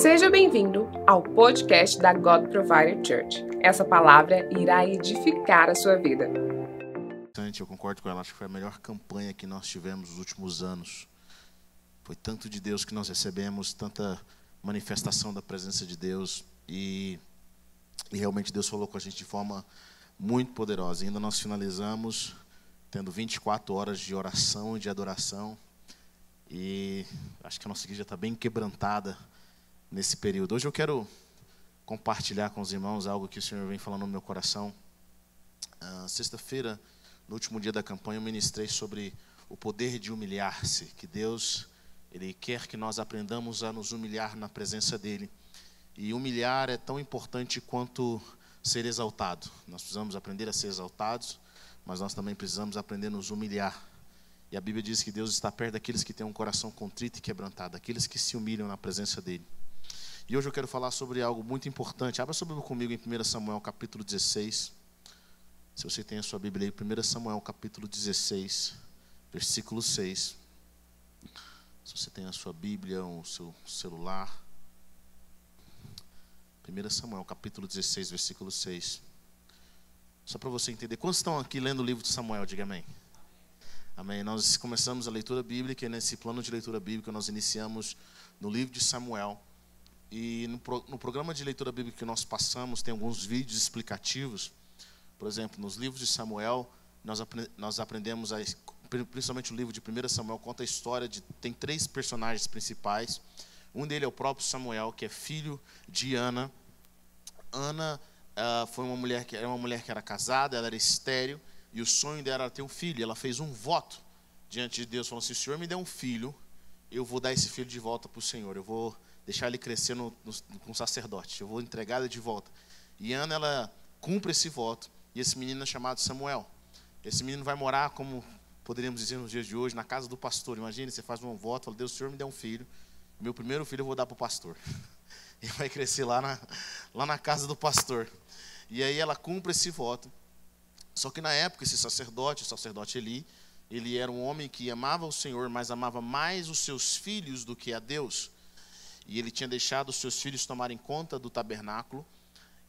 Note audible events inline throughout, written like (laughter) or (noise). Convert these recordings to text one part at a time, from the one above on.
Seja bem-vindo ao podcast da God Provider Church. Essa palavra irá edificar a sua vida. Eu concordo com ela, acho que foi a melhor campanha que nós tivemos nos últimos anos. Foi tanto de Deus que nós recebemos, tanta manifestação da presença de Deus e, e realmente Deus falou com a gente de forma muito poderosa. E ainda nós finalizamos tendo 24 horas de oração e de adoração. E acho que a nossa igreja está bem quebrantada nesse período. Hoje eu quero compartilhar com os irmãos algo que o Senhor vem falando no meu coração. Uh, Sexta-feira, no último dia da campanha, eu ministrei sobre o poder de humilhar-se, que Deus ele quer que nós aprendamos a nos humilhar na presença dele. E humilhar é tão importante quanto ser exaltado. Nós precisamos aprender a ser exaltados, mas nós também precisamos aprender a nos humilhar. E a Bíblia diz que Deus está perto daqueles que têm um coração contrito e quebrantado, daqueles que se humilham na presença dele. E hoje eu quero falar sobre algo muito importante. Abra sobre comigo em 1 Samuel capítulo 16. Se você tem a sua Bíblia aí, 1 Samuel capítulo 16, versículo 6. Se você tem a sua Bíblia ou o seu celular. 1 Samuel capítulo 16, versículo 6. Só para você entender. Quantos estão aqui lendo o livro de Samuel? Diga amém. Amém. Nós começamos a leitura bíblica e nesse plano de leitura bíblica nós iniciamos no livro de Samuel. E no, pro, no, programa de leitura bíblica que nós passamos, tem alguns vídeos explicativos. Por exemplo, nos livros de Samuel, nós, nós aprendemos, a, principalmente o livro de 1 Samuel, conta a história de. Tem três personagens principais. Um deles é o próprio Samuel, que é filho de Ana. Ana uh, foi uma mulher que era uma mulher que era casada, ela era estéril, e o sonho dela era ter um filho. Ela fez um voto diante de Deus, falando assim: o Senhor me der um filho, eu vou dar esse filho de volta para o Senhor. Eu vou deixar ele crescer no, no, com sacerdote. Eu vou entregar ele de volta. E Ana, ela cumpre esse voto. E esse menino é chamado Samuel. Esse menino vai morar, como poderíamos dizer nos dias de hoje, na casa do pastor. Imagine, você faz um voto, fala, Deus, o Senhor me deu um filho. Meu primeiro filho eu vou dar para o pastor. (laughs) E vai crescer lá na, lá na casa do pastor. E aí ela cumpre esse voto. Só que na época, esse sacerdote, o sacerdote Eli, ele era um homem que amava o Senhor, mas amava mais os seus filhos do que a Deus e ele tinha deixado os seus filhos tomarem conta do tabernáculo,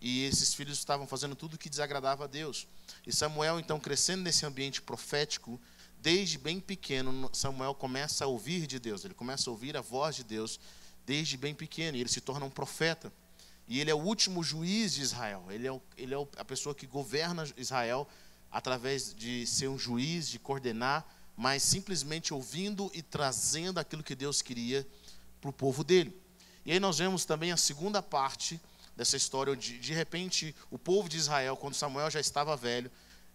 e esses filhos estavam fazendo tudo que desagradava a Deus. E Samuel, então, crescendo nesse ambiente profético, desde bem pequeno, Samuel começa a ouvir de Deus, ele começa a ouvir a voz de Deus desde bem pequeno, e ele se torna um profeta. E ele é o último juiz de Israel, ele é, o, ele é a pessoa que governa Israel através de ser um juiz, de coordenar, mas simplesmente ouvindo e trazendo aquilo que Deus queria para o povo dele. E aí nós vemos também a segunda parte dessa história, onde de repente o povo de Israel, quando Samuel já estava velho,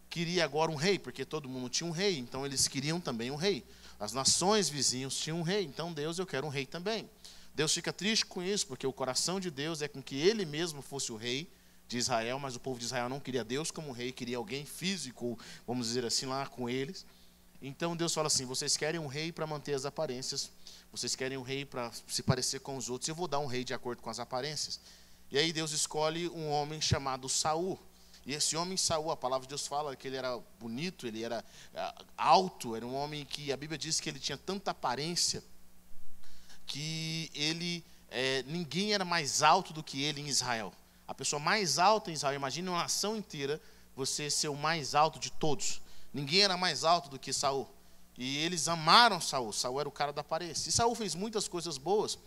queria agora um rei, porque todo mundo tinha um rei, então eles queriam também um rei. As nações vizinhos tinham um rei, então Deus, eu quero um rei também. Deus fica triste com isso, porque o coração de Deus é com que ele mesmo fosse o rei de Israel, mas o povo de Israel não queria Deus como rei, queria alguém físico, vamos dizer assim, lá com eles. Então Deus fala assim: vocês querem um rei para manter as aparências, vocês querem um rei para se parecer com os outros, eu vou dar um rei de acordo com as aparências. E aí Deus escolhe um homem chamado Saul. E esse homem Saul, a palavra de Deus fala que ele era bonito, ele era alto, era um homem que a Bíblia diz que ele tinha tanta aparência que ele é, ninguém era mais alto do que ele em Israel. A pessoa mais alta em Israel, imagine uma nação inteira, você ser o mais alto de todos. Ninguém era mais alto do que Saul. E eles amaram Saul. Saul era o cara da aparência. E Saul fez muitas coisas boas,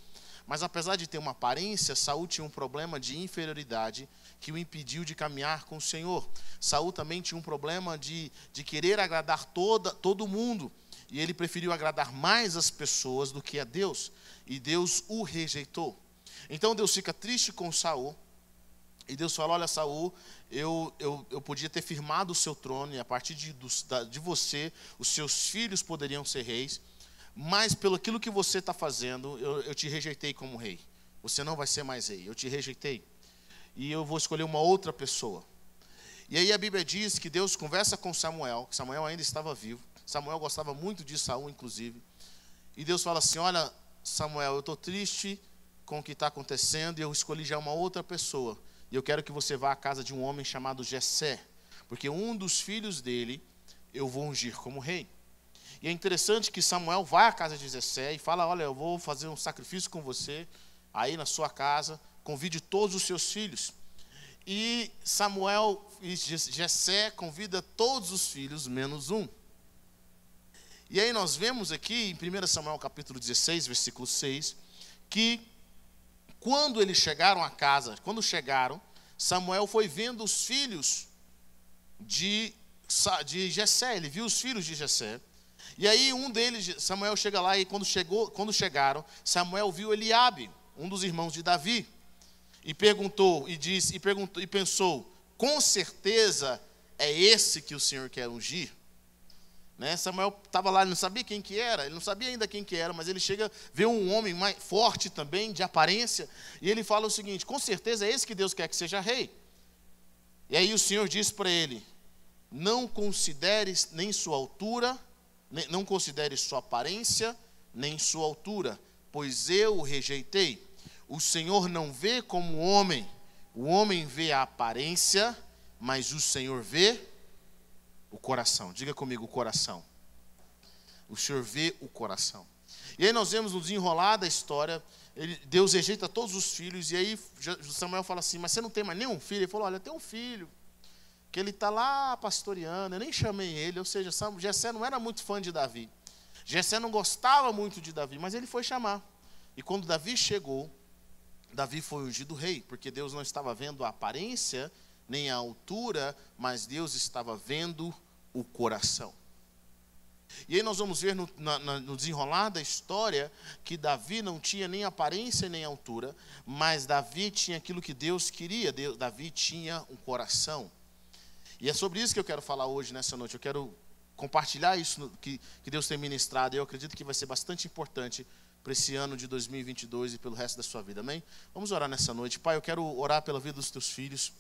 mas apesar de ter uma aparência, Saul tinha um problema de inferioridade que o impediu de caminhar com o Senhor. Saul também tinha um problema de, de querer agradar toda, todo mundo. E ele preferiu agradar mais as pessoas do que a Deus. E Deus o rejeitou. Então Deus fica triste com Saul. E Deus fala: Olha, Saul, eu, eu, eu podia ter firmado o seu trono, e a partir de, de você, os seus filhos poderiam ser reis, mas pelo aquilo que você está fazendo, eu, eu te rejeitei como rei. Você não vai ser mais rei, eu te rejeitei. E eu vou escolher uma outra pessoa. E aí a Bíblia diz que Deus conversa com Samuel, que Samuel ainda estava vivo. Samuel gostava muito de Saul, inclusive. E Deus fala assim: Olha, Samuel, eu estou triste com o que está acontecendo e eu escolhi já uma outra pessoa. E eu quero que você vá à casa de um homem chamado Jessé, porque um dos filhos dele eu vou ungir como rei. E é interessante que Samuel vai à casa de Jessé e fala: Olha, eu vou fazer um sacrifício com você. aí na sua casa, convide todos os seus filhos. E Samuel e Jessé convida todos os filhos, menos um. E aí nós vemos aqui em 1 Samuel capítulo 16, versículo 6, que quando eles chegaram à casa, quando chegaram, Samuel foi vendo os filhos de, de Jessé, ele viu os filhos de Jessé. E aí um deles, Samuel chega lá e quando, chegou, quando chegaram, Samuel viu Eliabe, um dos irmãos de Davi, e perguntou e disse e perguntou e pensou: "Com certeza é esse que o Senhor quer ungir?" Né? Samuel estava lá, ele não sabia quem que era, ele não sabia ainda quem que era, mas ele chega, vê um homem mais forte também, de aparência, e ele fala o seguinte: com certeza é esse que Deus quer que seja rei. E aí o Senhor diz para ele: não consideres nem sua altura, nem, não consideres sua aparência, nem sua altura, pois eu o rejeitei. O Senhor não vê como homem, o homem vê a aparência, mas o Senhor vê o coração. Diga comigo, o coração. O Senhor vê o coração. E aí nós vemos no desenrolar da história, ele, Deus rejeita todos os filhos, e aí Samuel fala assim, mas você não tem mais nenhum filho? Ele falou, olha, tem um filho, que ele está lá pastoreando, eu nem chamei ele, ou seja, Jessé não era muito fã de Davi. Jessé não gostava muito de Davi, mas ele foi chamar. E quando Davi chegou, Davi foi ungido rei, porque Deus não estava vendo a aparência nem a altura, mas Deus estava vendo o coração. E aí nós vamos ver no, na, no, desenrolar da história que Davi não tinha nem aparência nem altura, mas Davi tinha aquilo que Deus queria, Deus, Davi tinha um coração. E é sobre isso que eu quero falar hoje, nessa noite. Eu quero compartilhar isso no, que, que Deus tem ministrado, e eu acredito que vai ser bastante importante para esse ano de 2022 e pelo resto da sua vida, amém? Vamos orar nessa noite. Pai, eu quero orar pela vida dos teus filhos.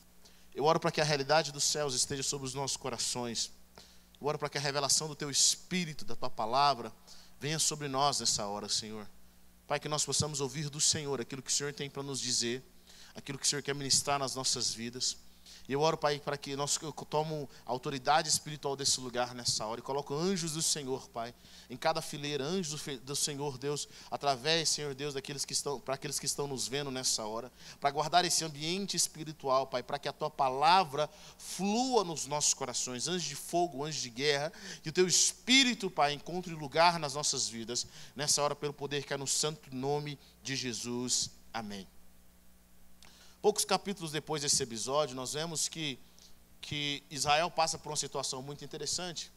Eu oro para que a realidade dos céus esteja sobre os nossos corações. Eu oro para que a revelação do teu espírito, da tua palavra, venha sobre nós nessa hora, Senhor. Pai, que nós possamos ouvir do Senhor aquilo que o Senhor tem para nos dizer, aquilo que o Senhor quer ministrar nas nossas vidas. E eu oro, Pai, para que nós eu tomo autoridade espiritual desse lugar nessa hora e coloco anjos do Senhor, Pai, em cada fileira, anjos do Senhor, Deus, através, Senhor Deus, daqueles que estão, para aqueles que estão nos vendo nessa hora, para guardar esse ambiente espiritual, Pai, para que a tua palavra flua nos nossos corações, anjos de fogo, anjos de guerra, que o teu espírito, Pai, encontre lugar nas nossas vidas, nessa hora, pelo poder que é no santo nome de Jesus. Amém. Poucos capítulos depois desse episódio, nós vemos que, que Israel passa por uma situação muito interessante.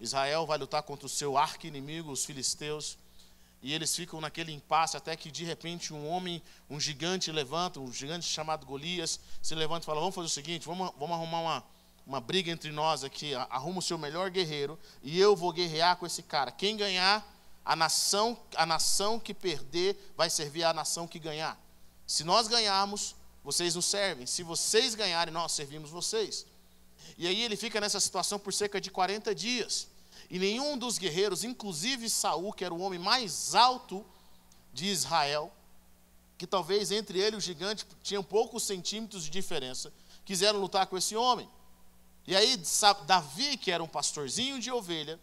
Israel vai lutar contra o seu arqui-inimigo, os filisteus, e eles ficam naquele impasse até que de repente um homem, um gigante levanta, um gigante chamado Golias, se levanta e fala: Vamos fazer o seguinte, vamos, vamos arrumar uma, uma briga entre nós aqui, arruma o seu melhor guerreiro e eu vou guerrear com esse cara. Quem ganhar, a nação, a nação que perder vai servir à nação que ganhar. Se nós ganharmos, vocês nos servem. Se vocês ganharem, nós servimos vocês. E aí ele fica nessa situação por cerca de 40 dias. E nenhum dos guerreiros, inclusive Saul, que era o homem mais alto de Israel, que talvez entre ele e o gigante tinham poucos centímetros de diferença, quiseram lutar com esse homem. E aí Davi, que era um pastorzinho de ovelha,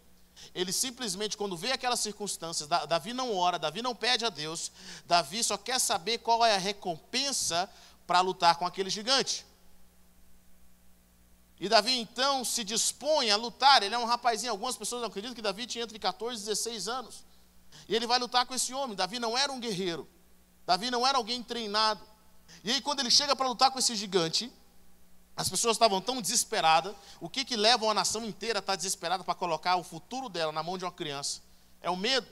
ele simplesmente, quando vê aquelas circunstâncias, Davi não ora, Davi não pede a Deus, Davi só quer saber qual é a recompensa para lutar com aquele gigante. E Davi então se dispõe a lutar. Ele é um rapazinho. Algumas pessoas acreditam que Davi tinha entre 14 e 16 anos. E ele vai lutar com esse homem. Davi não era um guerreiro. Davi não era alguém treinado. E aí, quando ele chega para lutar com esse gigante, as pessoas estavam tão desesperadas. O que, que leva uma nação inteira a estar desesperada para colocar o futuro dela na mão de uma criança? É o medo.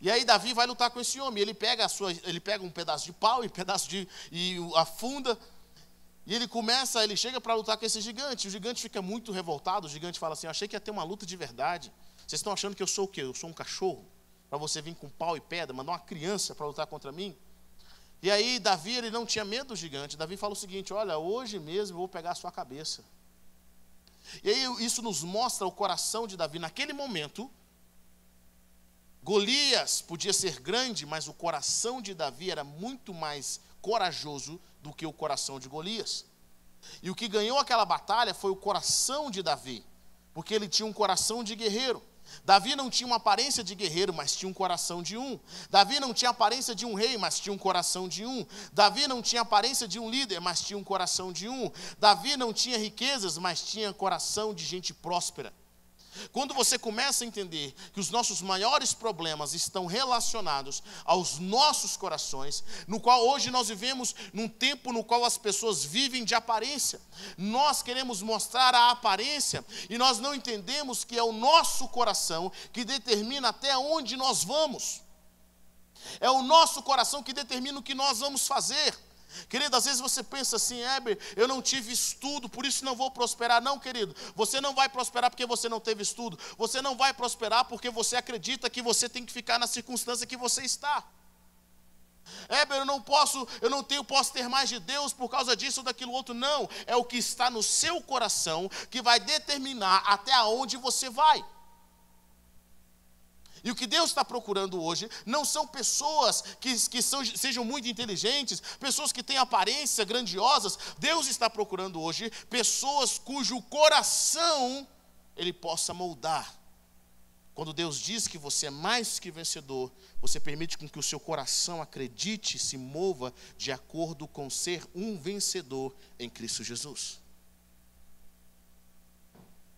E aí Davi vai lutar com esse homem. Ele pega, a sua, ele pega um pedaço de pau e um pedaço de. e afunda. E ele começa, ele chega para lutar com esse gigante. O gigante fica muito revoltado. O gigante fala assim: achei que ia ter uma luta de verdade. Vocês estão achando que eu sou o quê? Eu sou um cachorro? Para você vir com pau e pedra, mandar uma criança para lutar contra mim? E aí Davi ele não tinha medo do gigante. Davi fala o seguinte: olha, hoje mesmo eu vou pegar a sua cabeça. E aí isso nos mostra o coração de Davi naquele momento Golias podia ser grande, mas o coração de Davi era muito mais corajoso do que o coração de Golias. E o que ganhou aquela batalha foi o coração de Davi, porque ele tinha um coração de guerreiro. Davi não tinha uma aparência de guerreiro, mas tinha um coração de um. Davi não tinha aparência de um rei, mas tinha um coração de um. Davi não tinha aparência de um líder, mas tinha um coração de um. Davi não tinha riquezas, mas tinha coração de gente próspera. Quando você começa a entender que os nossos maiores problemas estão relacionados aos nossos corações, no qual hoje nós vivemos num tempo no qual as pessoas vivem de aparência. Nós queremos mostrar a aparência e nós não entendemos que é o nosso coração que determina até onde nós vamos. É o nosso coração que determina o que nós vamos fazer. Querido, às vezes você pensa assim, Heber, eu não tive estudo, por isso não vou prosperar. Não, querido, você não vai prosperar porque você não teve estudo. Você não vai prosperar porque você acredita que você tem que ficar na circunstância que você está. Heber, eu não posso, eu não tenho, posso ter mais de Deus por causa disso ou daquilo outro. Não, é o que está no seu coração que vai determinar até aonde você vai. E o que Deus está procurando hoje não são pessoas que, que são, sejam muito inteligentes, pessoas que têm aparência grandiosas. Deus está procurando hoje pessoas cujo coração Ele possa moldar. Quando Deus diz que você é mais que vencedor, você permite com que o seu coração acredite e se mova de acordo com ser um vencedor em Cristo Jesus.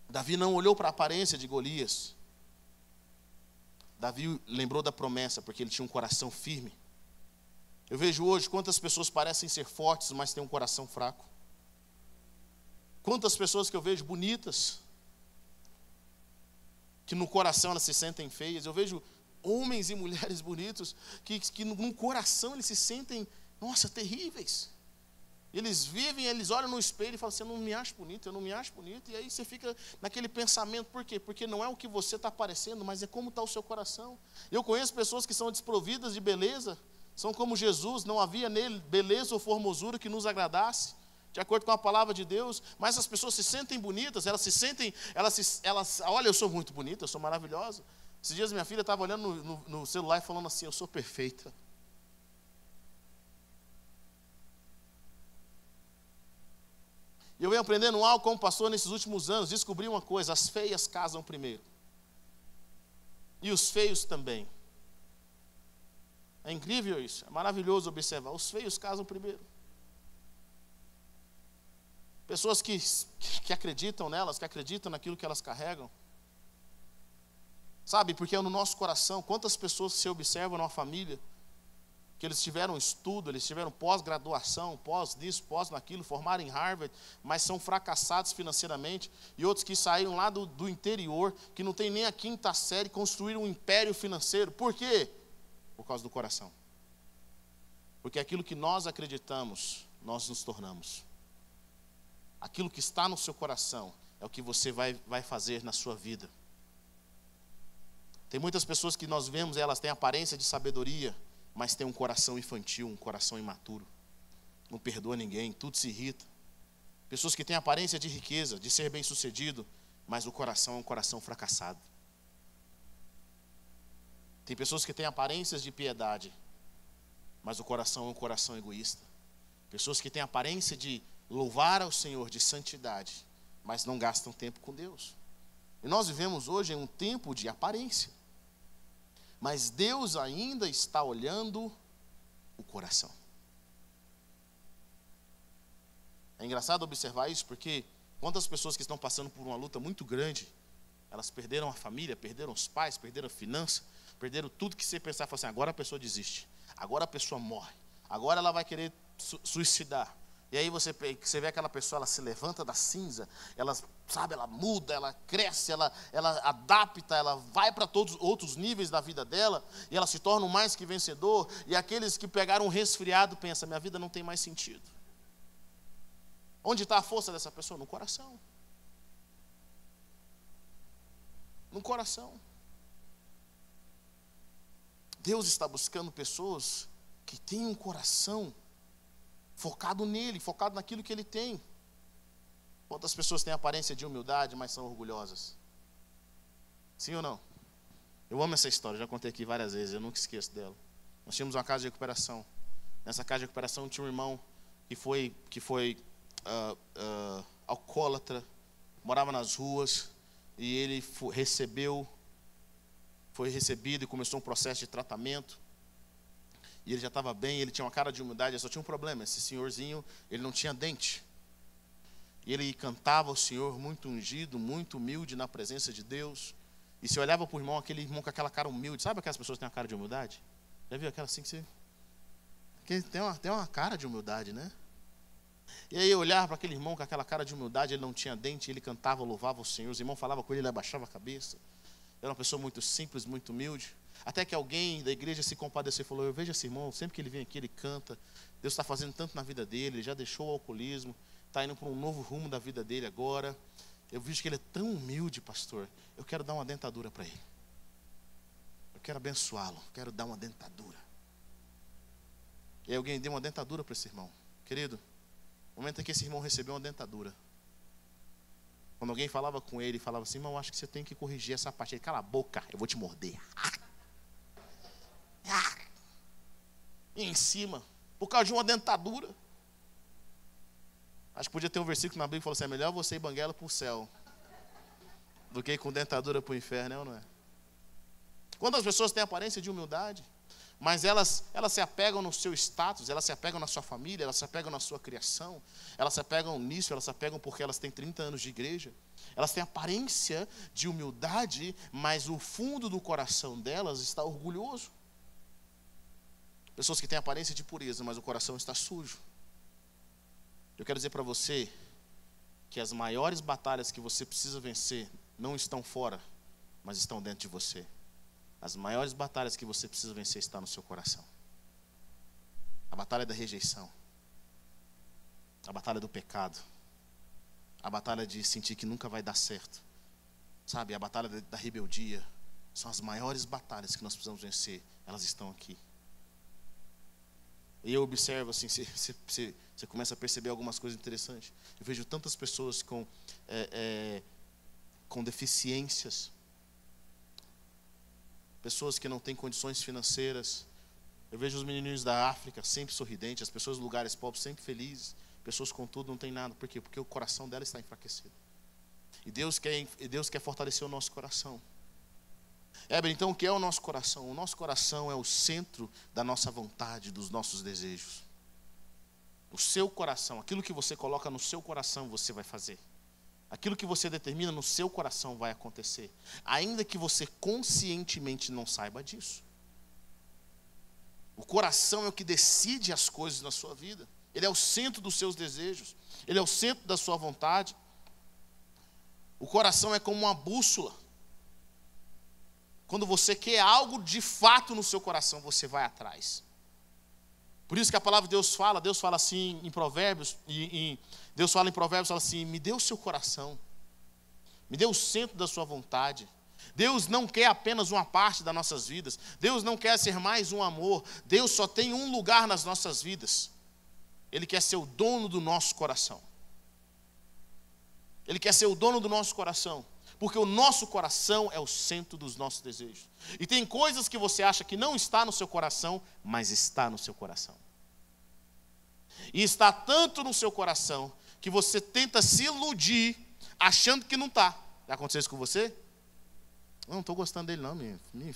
Davi não olhou para a aparência de Golias. Davi lembrou da promessa porque ele tinha um coração firme. Eu vejo hoje quantas pessoas parecem ser fortes, mas têm um coração fraco. Quantas pessoas que eu vejo bonitas, que no coração elas se sentem feias. Eu vejo homens e mulheres (laughs) bonitos que, que no coração eles se sentem, nossa, terríveis. Eles vivem, eles olham no espelho e falam assim: Eu não me acho bonito, eu não me acho bonito. E aí você fica naquele pensamento, por quê? Porque não é o que você está parecendo, mas é como está o seu coração. Eu conheço pessoas que são desprovidas de beleza, são como Jesus, não havia nele beleza ou formosura que nos agradasse, de acordo com a palavra de Deus, mas as pessoas se sentem bonitas, elas se sentem, elas, se, elas olha, eu sou muito bonita, eu sou maravilhosa. Esses dias minha filha estava olhando no, no, no celular e falando assim: Eu sou perfeita. E eu venho aprendendo algo como pastor nesses últimos anos, descobri uma coisa: as feias casam primeiro. E os feios também. É incrível isso, é maravilhoso observar. Os feios casam primeiro. Pessoas que, que acreditam nelas, que acreditam naquilo que elas carregam. Sabe, porque é no nosso coração, quantas pessoas se observam numa família que eles tiveram estudo, eles tiveram pós-graduação, pós nisso, pós naquilo, formaram em Harvard, mas são fracassados financeiramente, e outros que saíram lá do, do interior, que não tem nem a quinta série, construíram um império financeiro. Por quê? Por causa do coração. Porque aquilo que nós acreditamos, nós nos tornamos. Aquilo que está no seu coração é o que você vai, vai fazer na sua vida. Tem muitas pessoas que nós vemos, elas têm aparência de sabedoria, mas tem um coração infantil, um coração imaturo. Não perdoa ninguém, tudo se irrita. Pessoas que têm aparência de riqueza, de ser bem-sucedido, mas o coração é um coração fracassado. Tem pessoas que têm aparências de piedade, mas o coração é um coração egoísta. Pessoas que têm aparência de louvar ao Senhor, de santidade, mas não gastam tempo com Deus. E nós vivemos hoje em um tempo de aparência. Mas Deus ainda está olhando o coração. É engraçado observar isso porque quantas pessoas que estão passando por uma luta muito grande, elas perderam a família, perderam os pais, perderam a finança, perderam tudo que você pensar, assim, agora a pessoa desiste, agora a pessoa morre, agora ela vai querer su suicidar, e aí você, você vê aquela pessoa, ela se levanta da cinza, ela, sabe, ela muda, ela cresce, ela, ela adapta, ela vai para todos outros níveis da vida dela, e ela se torna um mais que vencedor, e aqueles que pegaram um resfriado pensam, minha vida não tem mais sentido. Onde está a força dessa pessoa? No coração. No coração. Deus está buscando pessoas que têm um coração focado nele, focado naquilo que ele tem. Quantas pessoas têm aparência de humildade, mas são orgulhosas? Sim ou não? Eu amo essa história, já contei aqui várias vezes, eu nunca esqueço dela. Nós tínhamos uma casa de recuperação. Nessa casa de recuperação tinha um irmão que foi, que foi uh, uh, alcoólatra, morava nas ruas, e ele recebeu foi recebido e começou um processo de tratamento. E ele já estava bem, ele tinha uma cara de humildade, só tinha um problema, esse senhorzinho, ele não tinha dente. E ele cantava ao Senhor muito ungido, muito humilde na presença de Deus. E se olhava para o irmão, aquele irmão com aquela cara humilde, sabe aquelas pessoas que têm uma cara de humildade? Já viu aquela assim que você. Tem uma, tem uma cara de humildade, né? E aí eu olhava para aquele irmão com aquela cara de humildade, ele não tinha dente, ele cantava, louvava o Senhor, os irmãos falavam com ele, ele abaixava a cabeça. Era uma pessoa muito simples, muito humilde. Até que alguém da igreja se compadeceu e falou: Eu vejo esse irmão, sempre que ele vem aqui, ele canta. Deus está fazendo tanto na vida dele, ele já deixou o alcoolismo, está indo para um novo rumo da vida dele agora. Eu vejo que ele é tão humilde, pastor. Eu quero dar uma dentadura para ele. Eu quero abençoá-lo, quero dar uma dentadura. E alguém deu uma dentadura para esse irmão. Querido, no momento em que esse irmão recebeu uma dentadura, quando alguém falava com ele, falava assim, irmão, acho que você tem que corrigir essa parte. Ele, cala a boca, eu vou te morder. (laughs) E em cima, por causa de uma dentadura. Acho que podia ter um versículo na Bíblia que falou assim: é melhor você ir banguela para o céu do que ir com dentadura para o inferno, é ou não é? Quando as pessoas têm aparência de humildade, mas elas, elas se apegam no seu status, elas se apegam na sua família, elas se apegam na sua criação, elas se apegam nisso, elas se apegam porque elas têm 30 anos de igreja, elas têm aparência de humildade, mas o fundo do coração delas está orgulhoso. Pessoas que têm aparência de pureza, mas o coração está sujo. Eu quero dizer para você que as maiores batalhas que você precisa vencer não estão fora, mas estão dentro de você. As maiores batalhas que você precisa vencer estão no seu coração. A batalha da rejeição. A batalha do pecado. A batalha de sentir que nunca vai dar certo. Sabe, a batalha da rebeldia. São as maiores batalhas que nós precisamos vencer. Elas estão aqui. E eu observo assim, você, começa a perceber algumas coisas interessantes. Eu vejo tantas pessoas com, é, é, com deficiências, pessoas que não têm condições financeiras. Eu vejo os menininhos da África sempre sorridentes, as pessoas dos lugares pobres sempre felizes, pessoas com tudo não têm nada. Por quê? Porque o coração dela está enfraquecido. E Deus quer, Deus quer fortalecer o nosso coração. Éber, então o que é o nosso coração? O nosso coração é o centro da nossa vontade, dos nossos desejos. O seu coração, aquilo que você coloca no seu coração, você vai fazer. Aquilo que você determina no seu coração vai acontecer, ainda que você conscientemente não saiba disso. O coração é o que decide as coisas na sua vida. Ele é o centro dos seus desejos, ele é o centro da sua vontade. O coração é como uma bússola. Quando você quer algo de fato no seu coração, você vai atrás. Por isso que a palavra de Deus fala, Deus fala assim em Provérbios, e, e Deus fala em Provérbios, fala assim: me dê o seu coração, me dê o centro da sua vontade. Deus não quer apenas uma parte das nossas vidas, Deus não quer ser mais um amor, Deus só tem um lugar nas nossas vidas, Ele quer ser o dono do nosso coração. Ele quer ser o dono do nosso coração porque o nosso coração é o centro dos nossos desejos. E tem coisas que você acha que não está no seu coração, mas está no seu coração. E está tanto no seu coração que você tenta se iludir achando que não está. Já aconteceu isso com você? Não estou gostando dele não, me, me.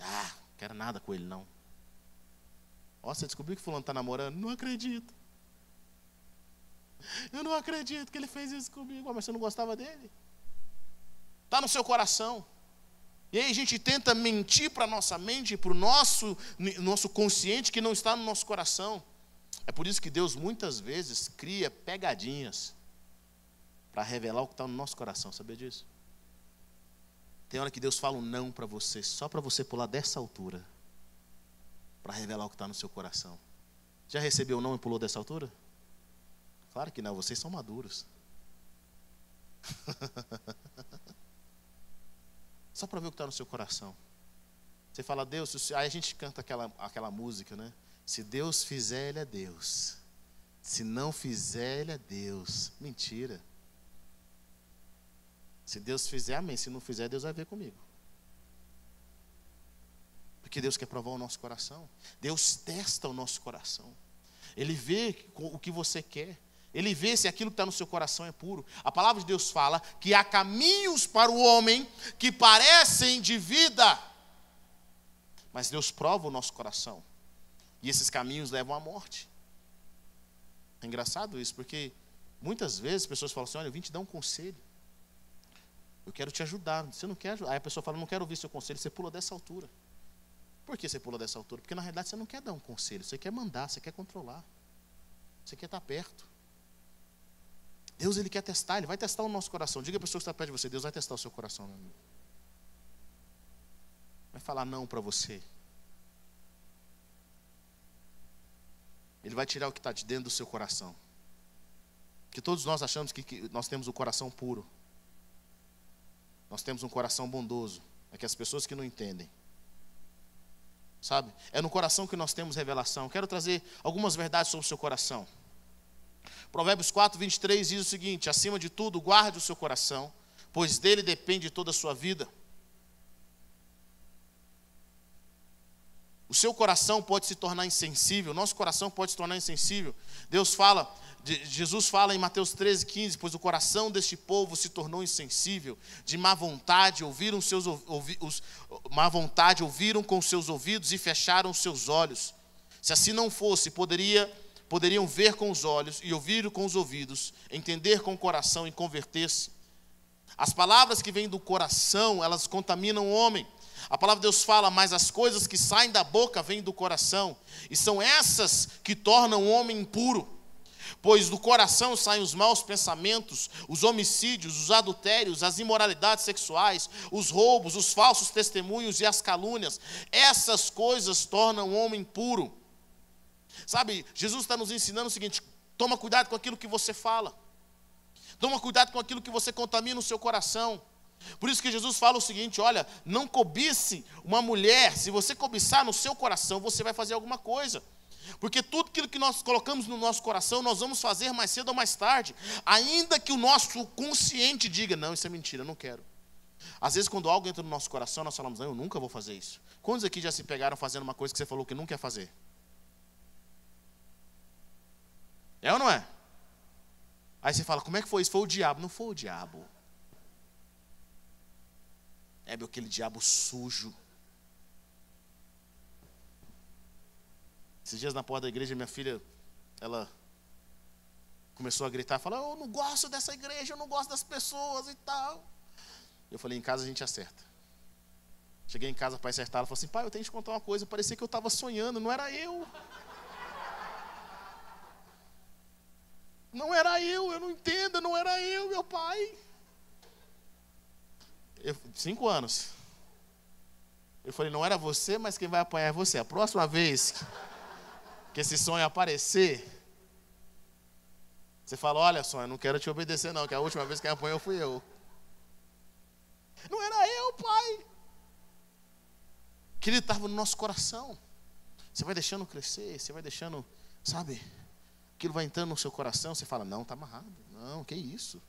Ah, não quero nada com ele não. Ó, você descobriu que fulano está namorando? Não acredito. Eu não acredito que ele fez isso comigo. Mas você não gostava dele? Está no seu coração. E aí a gente tenta mentir para a nossa mente, para o nosso, nosso consciente que não está no nosso coração. É por isso que Deus muitas vezes cria pegadinhas para revelar o que está no nosso coração. Sabia disso? Tem hora que Deus fala um não para você, só para você pular dessa altura, para revelar o que está no seu coração. Já recebeu o não e pulou dessa altura? Claro que não, vocês são maduros. (laughs) Só para ver o que está no seu coração. Você fala, Deus, aí a gente canta aquela, aquela música, né? Se Deus fizer, Ele é Deus. Se não fizer, Ele é Deus. Mentira. Se Deus fizer, amém. Se não fizer, Deus vai ver comigo. Porque Deus quer provar o nosso coração. Deus testa o nosso coração. Ele vê o que você quer. Ele vê se aquilo que está no seu coração é puro. A palavra de Deus fala que há caminhos para o homem que parecem de vida, mas Deus prova o nosso coração. E esses caminhos levam à morte. É engraçado isso, porque muitas vezes pessoas falam assim: Olha, eu vim te dar um conselho. Eu quero te ajudar. Você não quer ajudar? Aí a pessoa fala: Não quero ouvir seu conselho. Você pula dessa altura. Por que você pula dessa altura? Porque na realidade você não quer dar um conselho. Você quer mandar, você quer controlar. Você quer estar perto. Deus ele quer testar, ele vai testar o nosso coração. Diga a pessoa que está perto de você, Deus vai testar o seu coração, meu amigo. Vai falar não para você. Ele vai tirar o que está de dentro do seu coração. Que todos nós achamos que, que nós temos o coração puro. Nós temos um coração bondoso. É que as pessoas que não entendem. Sabe? É no coração que nós temos revelação. Quero trazer algumas verdades sobre o seu coração. Provérbios 4, 23 diz o seguinte: acima de tudo, guarde o seu coração, pois dele depende toda a sua vida. O seu coração pode se tornar insensível, nosso coração pode se tornar insensível. Deus fala, Jesus fala em Mateus 13, 15: Pois o coração deste povo se tornou insensível, de má vontade, ouviram seus ouvi, os, má vontade, ouviram com seus ouvidos e fecharam seus olhos. Se assim não fosse, poderia poderiam ver com os olhos e ouvir com os ouvidos, entender com o coração e converter-se. As palavras que vêm do coração, elas contaminam o homem. A palavra de Deus fala, mas as coisas que saem da boca vêm do coração, e são essas que tornam o homem impuro. Pois do coração saem os maus pensamentos, os homicídios, os adultérios, as imoralidades sexuais, os roubos, os falsos testemunhos e as calúnias. Essas coisas tornam o homem puro. Sabe, Jesus está nos ensinando o seguinte: toma cuidado com aquilo que você fala, toma cuidado com aquilo que você contamina no seu coração. Por isso que Jesus fala o seguinte: olha, não cobice uma mulher, se você cobiçar no seu coração, você vai fazer alguma coisa. Porque tudo aquilo que nós colocamos no nosso coração, nós vamos fazer mais cedo ou mais tarde, ainda que o nosso consciente diga: não, isso é mentira, eu não quero. Às vezes, quando algo entra no nosso coração, nós falamos: não, eu nunca vou fazer isso. Quantos aqui já se pegaram fazendo uma coisa que você falou que não quer fazer? É ou não é? Aí você fala, como é que foi isso? Foi o diabo. Não foi o diabo. É aquele diabo sujo. Esses dias na porta da igreja, minha filha, ela começou a gritar, falar, eu não gosto dessa igreja, eu não gosto das pessoas e tal. Eu falei, em casa a gente acerta. Cheguei em casa para acertar, ela falou assim, pai, eu tenho que te contar uma coisa, parecia que eu estava sonhando, não era eu. Não era eu, eu não entendo, não era eu, meu pai. Eu, cinco anos. Eu falei, não era você, mas quem vai apanhar é você. A próxima vez que esse sonho aparecer, você fala, olha sonho, não quero te obedecer não, que a última vez que apanhou fui eu. Não era eu, pai. Que ele estava no nosso coração. Você vai deixando crescer, você vai deixando, sabe? Aquilo vai entrando no seu coração, você fala: Não, está amarrado. Não, que isso?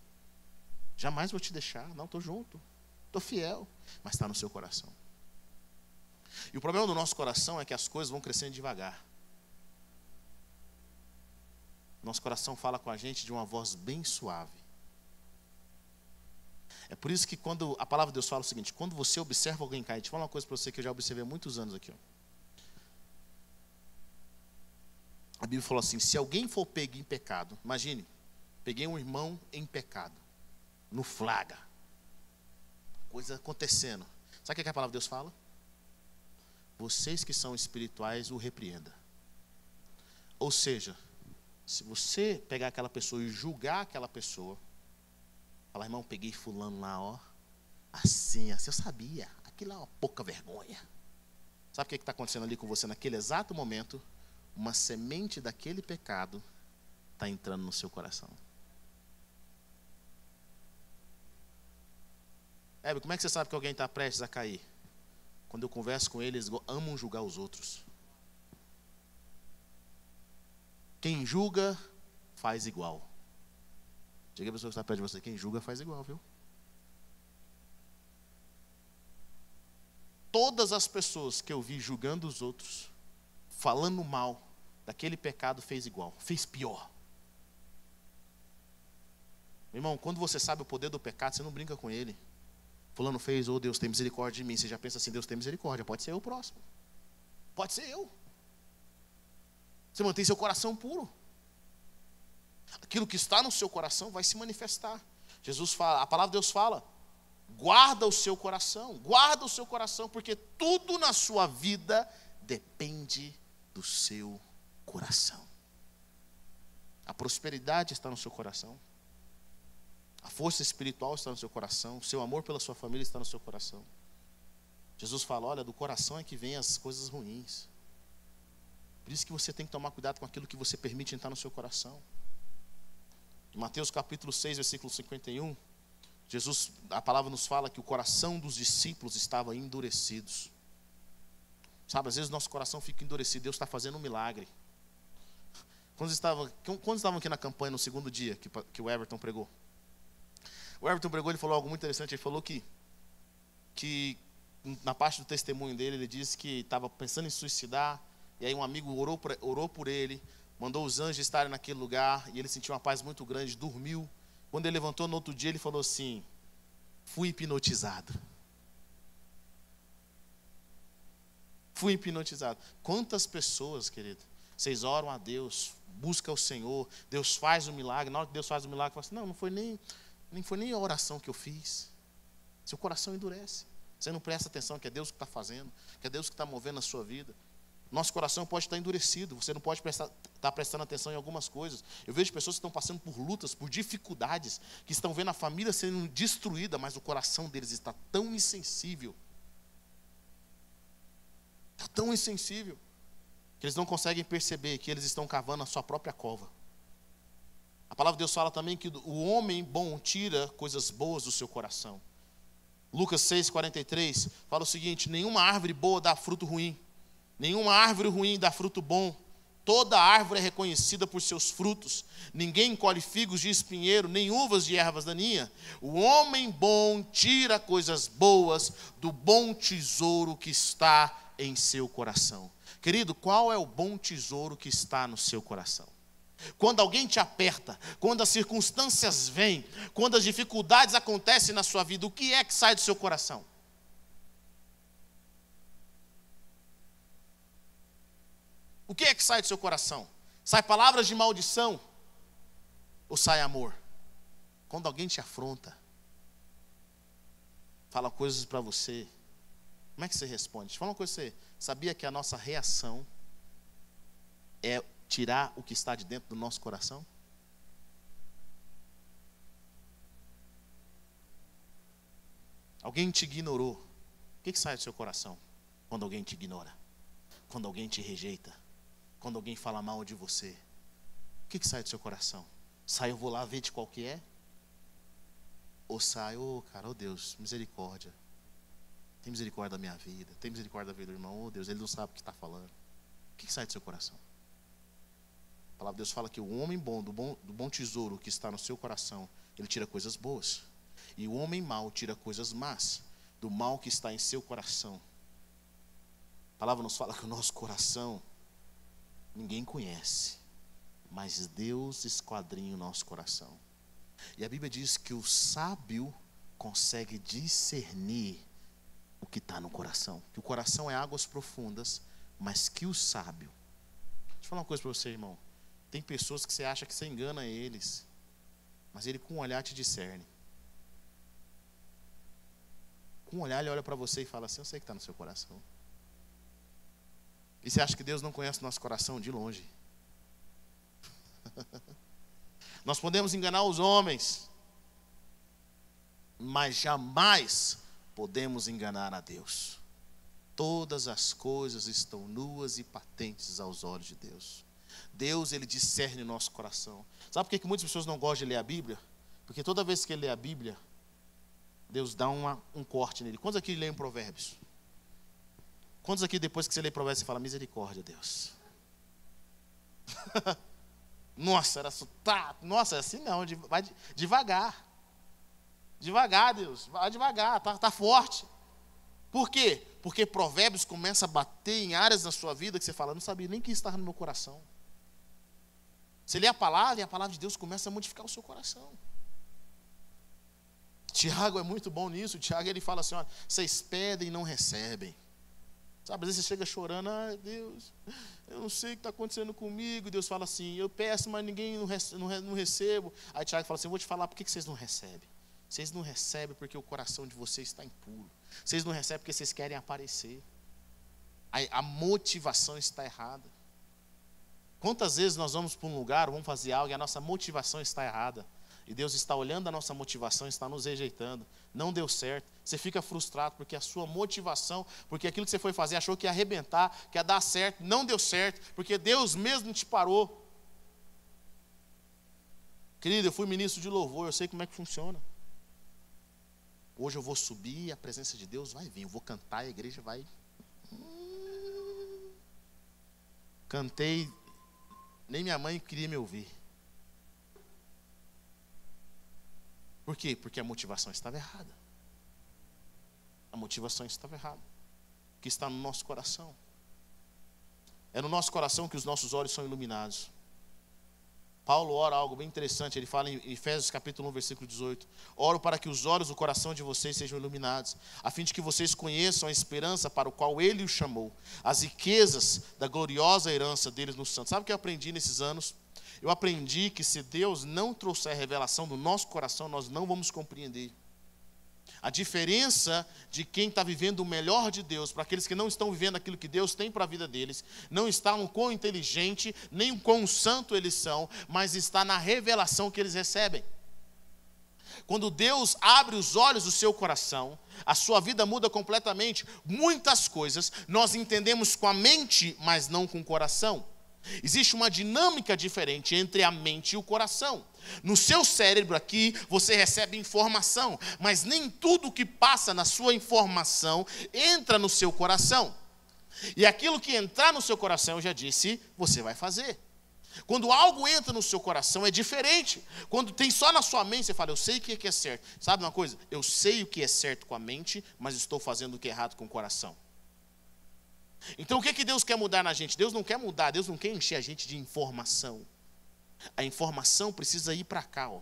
Jamais vou te deixar. Não, estou junto. Estou fiel. Mas está no seu coração. E o problema do nosso coração é que as coisas vão crescendo devagar. Nosso coração fala com a gente de uma voz bem suave. É por isso que quando a palavra de Deus fala o seguinte: quando você observa alguém cair, eu falar uma coisa para você que eu já observei há muitos anos aqui. Ó. a Bíblia falou assim: se alguém for pego em pecado, imagine, peguei um irmão em pecado, no flaga, coisa acontecendo. Sabe o que a palavra de Deus fala? Vocês que são espirituais o repreenda. Ou seja, se você pegar aquela pessoa e julgar aquela pessoa, falar, irmão, peguei fulano lá, ó, assim, assim, eu sabia, aquilo é uma pouca vergonha. Sabe o que está acontecendo ali com você naquele exato momento? Uma semente daquele pecado está entrando no seu coração. Hebe, como é que você sabe que alguém está prestes a cair? Quando eu converso com eles, amam julgar os outros. Quem julga, faz igual. Diga a pessoa que está perto de você, quem julga, faz igual, viu? Todas as pessoas que eu vi julgando os outros, falando mal, daquele pecado fez igual, fez pior. Irmão, quando você sabe o poder do pecado, você não brinca com ele. Fulano fez, oh Deus tem misericórdia de mim. Você já pensa assim, Deus tem misericórdia. Pode ser eu o próximo. Pode ser eu. Você mantém seu coração puro. Aquilo que está no seu coração vai se manifestar. Jesus fala, a palavra de Deus fala: guarda o seu coração, guarda o seu coração, porque tudo na sua vida depende do seu coração. A prosperidade está no seu coração. A força espiritual está no seu coração. O seu amor pela sua família está no seu coração. Jesus fala: olha, do coração é que vem as coisas ruins. Por isso que você tem que tomar cuidado com aquilo que você permite entrar no seu coração. Em Mateus capítulo 6, versículo 51, Jesus, a palavra nos fala que o coração dos discípulos estava endurecidos. Sabe, às vezes nosso coração fica endurecido, Deus está fazendo um milagre. Quando estavam, estavam aqui na campanha no segundo dia que, que o Everton pregou? O Everton pregou, ele falou algo muito interessante, ele falou que, que na parte do testemunho dele, ele disse que estava pensando em suicidar, e aí um amigo orou por, orou por ele, mandou os anjos estarem naquele lugar, e ele sentiu uma paz muito grande, dormiu. Quando ele levantou no outro dia, ele falou assim: Fui hipnotizado. Fui hipnotizado. Quantas pessoas, querido, vocês oram a Deus, busca o Senhor, Deus faz o milagre, na hora que Deus faz o milagre, fala assim, não, não foi nem, nem foi nem a oração que eu fiz. Seu coração endurece. Você não presta atenção que é Deus que está fazendo, que é Deus que está movendo a sua vida. Nosso coração pode estar endurecido, você não pode prestar, estar prestando atenção em algumas coisas. Eu vejo pessoas que estão passando por lutas, por dificuldades, que estão vendo a família sendo destruída, mas o coração deles está tão insensível. Está tão insensível, que eles não conseguem perceber que eles estão cavando a sua própria cova. A palavra de Deus fala também que o homem bom tira coisas boas do seu coração. Lucas 6,43 fala o seguinte: nenhuma árvore boa dá fruto ruim Nenhuma árvore ruim dá fruto bom. Toda árvore é reconhecida por seus frutos. Ninguém colhe figos de espinheiro, nem uvas de ervas daninha. O homem bom tira coisas boas do bom tesouro que está em seu coração. Querido, qual é o bom tesouro que está no seu coração? Quando alguém te aperta, quando as circunstâncias vêm, quando as dificuldades acontecem na sua vida, o que é que sai do seu coração? O que é que sai do seu coração? Sai palavras de maldição ou sai amor? Quando alguém te afronta, fala coisas para você, como é que você responde? Fala uma coisa você sabia que a nossa reação é tirar o que está de dentro do nosso coração? Alguém te ignorou. O que, que sai do seu coração quando alguém te ignora? Quando alguém te rejeita? quando alguém fala mal de você? O que, que sai do seu coração? Sai, eu vou lá ver de qual que é? Ou sai, ô oh, cara, ô oh Deus, misericórdia. Tem misericórdia da minha vida, tem misericórdia da vida do irmão, oh Deus, ele não sabe o que está falando. O que, que sai do seu coração? A palavra de Deus fala que o homem bom do, bom, do bom tesouro que está no seu coração, ele tira coisas boas. E o homem mau tira coisas más. Do mal que está em seu coração. A palavra nos fala que o nosso coração ninguém conhece, mas Deus esquadrinha o nosso coração. E a Bíblia diz que o sábio consegue discernir o que está no coração. Que o coração é águas profundas, mas que o sábio. Deixa eu falar uma coisa para você, irmão. Tem pessoas que você acha que você engana eles, mas ele com um olhar te discerne. Com um olhar ele olha para você e fala assim: Eu sei que está no seu coração. E você acha que Deus não conhece o nosso coração de longe? (laughs) Nós podemos enganar os homens, mas jamais podemos enganar a Deus. Todas as coisas estão nuas e patentes aos olhos de Deus. Deus, ele discerne o nosso coração. Sabe por que, muitas pessoas não gostam de ler a Bíblia? Porque toda vez que ele lê a Bíblia, Deus dá uma, um corte nele. Quantos aqui leem Provérbios? Quantos aqui, depois que você lê Provérbios, você fala, misericórdia, Deus? (laughs) Nossa, era tá, nossa, é assim não, vai devagar. Devagar, Deus, vai devagar, tá, tá forte. Por quê? Porque Provérbios começa a bater em áreas da sua vida que você fala, não sabia nem que estava no meu coração. Você lê a palavra e a palavra de Deus começa a modificar o seu coração. Tiago é muito bom nisso. Tiago ele fala assim: olha, vocês pedem e não recebem. Sabe, às vezes você chega chorando, ah, Deus, eu não sei o que está acontecendo comigo. Deus fala assim, eu peço, mas ninguém não recebo. Aí Tiago fala assim, eu vou te falar por que vocês não recebem. Vocês não recebem porque o coração de vocês está impuro. Vocês não recebem porque vocês querem aparecer. A, a motivação está errada. Quantas vezes nós vamos para um lugar, vamos fazer algo e a nossa motivação está errada? E Deus está olhando a nossa motivação, está nos rejeitando. Não deu certo. Você fica frustrado porque a sua motivação, porque aquilo que você foi fazer achou que ia arrebentar, que ia dar certo, não deu certo, porque Deus mesmo te parou. Querido, eu fui ministro de louvor, eu sei como é que funciona. Hoje eu vou subir, a presença de Deus vai vir. Eu vou cantar, a igreja vai. Cantei, nem minha mãe queria me ouvir. Por quê? Porque a motivação estava errada. A motivação estava errada. Que está no nosso coração. É no nosso coração que os nossos olhos são iluminados. Paulo ora algo bem interessante, ele fala em Efésios capítulo 1, versículo 18: Oro para que os olhos do coração de vocês sejam iluminados, a fim de que vocês conheçam a esperança para o qual ele os chamou, as riquezas da gloriosa herança deles no santo. Sabe o que eu aprendi nesses anos? Eu aprendi que se Deus não trouxer revelação do nosso coração, nós não vamos compreender. A diferença de quem está vivendo o melhor de Deus para aqueles que não estão vivendo aquilo que Deus tem para a vida deles, não está no quão inteligente, nem o quão santo eles são, mas está na revelação que eles recebem. Quando Deus abre os olhos do seu coração, a sua vida muda completamente. Muitas coisas nós entendemos com a mente, mas não com o coração. Existe uma dinâmica diferente entre a mente e o coração. No seu cérebro aqui, você recebe informação, mas nem tudo que passa na sua informação entra no seu coração. E aquilo que entrar no seu coração, eu já disse, você vai fazer. Quando algo entra no seu coração é diferente. Quando tem só na sua mente, você fala, eu sei o que é certo. Sabe uma coisa? Eu sei o que é certo com a mente, mas estou fazendo o que é errado com o coração. Então o que, que Deus quer mudar na gente? Deus não quer mudar, Deus não quer encher a gente de informação. A informação precisa ir para cá, ó.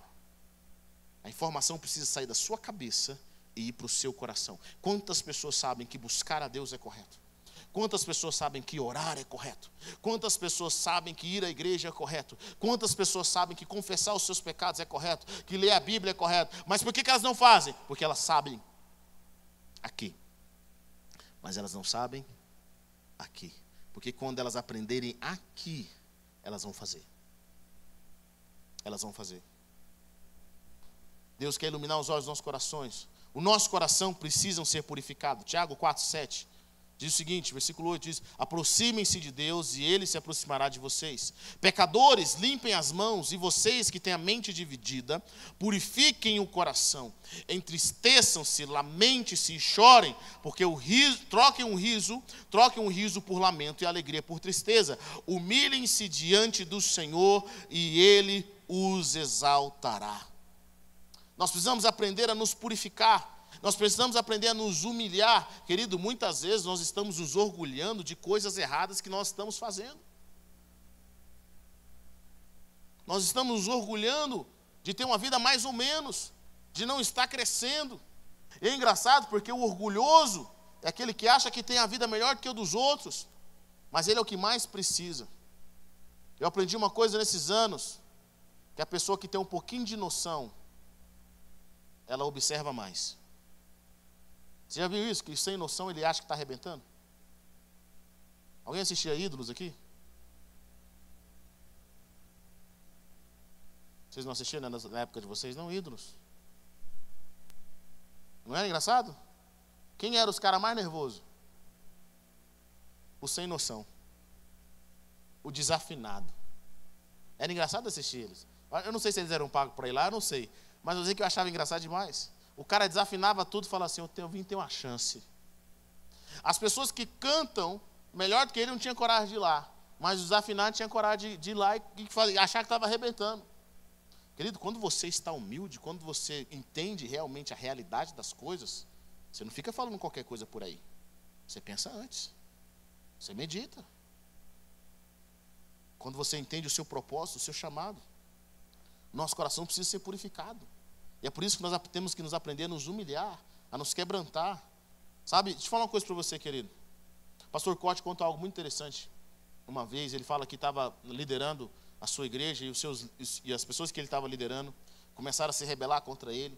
A informação precisa sair da sua cabeça e ir para o seu coração. Quantas pessoas sabem que buscar a Deus é correto? Quantas pessoas sabem que orar é correto? Quantas pessoas sabem que ir à igreja é correto? Quantas pessoas sabem que confessar os seus pecados é correto? Que ler a Bíblia é correto? Mas por que, que elas não fazem? Porque elas sabem aqui. Mas elas não sabem aqui. Porque quando elas aprenderem aqui, elas vão fazer. Elas vão fazer. Deus quer iluminar os olhos dos nossos corações. O nosso coração precisa ser purificado. Tiago 4, 7. Diz o seguinte, versículo 8 diz: Aproximem-se de Deus e ele se aproximará de vocês. Pecadores, limpem as mãos, e vocês que têm a mente dividida, purifiquem o coração. Entristeçam-se, lamente-se e chorem, porque o riso, troquem um riso, troquem um riso por lamento e alegria por tristeza. Humilhem-se diante do Senhor e ele os exaltará. Nós precisamos aprender a nos purificar nós precisamos aprender a nos humilhar. Querido, muitas vezes nós estamos nos orgulhando de coisas erradas que nós estamos fazendo. Nós estamos nos orgulhando de ter uma vida mais ou menos, de não estar crescendo. E é engraçado porque o orgulhoso é aquele que acha que tem a vida melhor que o dos outros, mas ele é o que mais precisa. Eu aprendi uma coisa nesses anos, que a pessoa que tem um pouquinho de noção, ela observa mais. Você já viu isso? Que sem noção ele acha que está arrebentando? Alguém assistia ídolos aqui? Vocês não assistiram na época de vocês? Não, ídolos. Não era engraçado? Quem era os caras mais nervosos? O sem noção. O desafinado. Era engraçado assistir eles. Eu não sei se eles eram pagos para ir lá, eu não sei. Mas eu sei que eu achava engraçado demais. O cara desafinava tudo e falava assim: Eu, tenho, vim ter uma chance. As pessoas que cantam melhor do que ele não tinham coragem de ir lá. Mas os afinados tinham coragem de, de ir lá e, e achar que estava arrebentando. Querido, quando você está humilde, quando você entende realmente a realidade das coisas, você não fica falando qualquer coisa por aí. Você pensa antes. Você medita. Quando você entende o seu propósito, o seu chamado, nosso coração precisa ser purificado. E é por isso que nós temos que nos aprender a nos humilhar, a nos quebrantar. Sabe, deixa eu falar uma coisa para você, querido. O pastor Cote conta algo muito interessante. Uma vez ele fala que estava liderando a sua igreja e, os seus, e as pessoas que ele estava liderando começaram a se rebelar contra ele.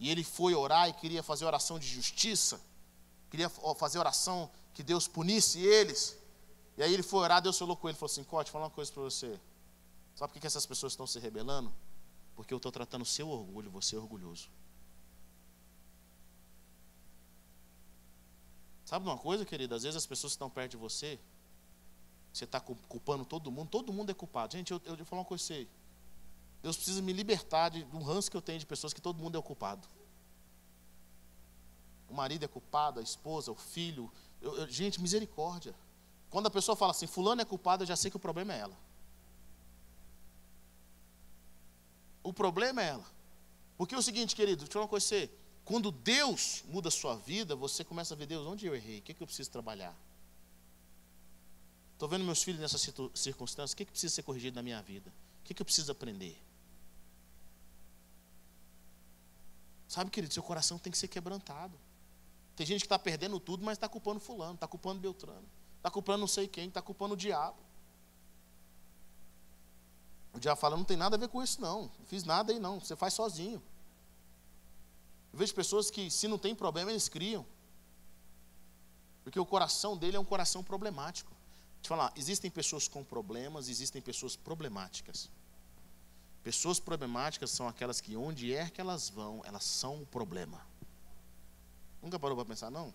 E ele foi orar e queria fazer oração de justiça, queria fazer oração que Deus punisse eles. E aí ele foi orar, Deus falou com ele, falou assim, Cote, fala uma coisa para você. Sabe por que essas pessoas estão se rebelando? Porque eu estou tratando o seu orgulho, você é orgulhoso. Sabe uma coisa, querida? Às vezes as pessoas que estão perto de você, você está culpando todo mundo, todo mundo é culpado. Gente, eu, eu vou falar uma coisa você. Deus precisa me libertar de, do ranço que eu tenho de pessoas que todo mundo é culpado. O marido é culpado, a esposa, o filho. Eu, eu, gente, misericórdia. Quando a pessoa fala assim, fulano é culpado, eu já sei que o problema é ela. O problema é ela. Porque é o seguinte, querido, deixa eu falar uma coisa você. Quando Deus muda a sua vida, você começa a ver, Deus, onde eu errei? O que, é que eu preciso trabalhar? Estou vendo meus filhos nessa circunstância, o que, é que precisa ser corrigido na minha vida? O que, é que eu preciso aprender? Sabe, querido, seu coração tem que ser quebrantado. Tem gente que está perdendo tudo, mas está culpando fulano, está culpando Beltrano, está culpando não sei quem, está culpando o diabo. O diabo fala, não tem nada a ver com isso não, não fiz nada aí não, você faz sozinho. Eu vejo pessoas que, se não tem problema, eles criam. Porque o coração dele é um coração problemático. Deixa eu falar, existem pessoas com problemas, existem pessoas problemáticas. Pessoas problemáticas são aquelas que, onde é que elas vão, elas são o problema. Nunca parou para pensar, não?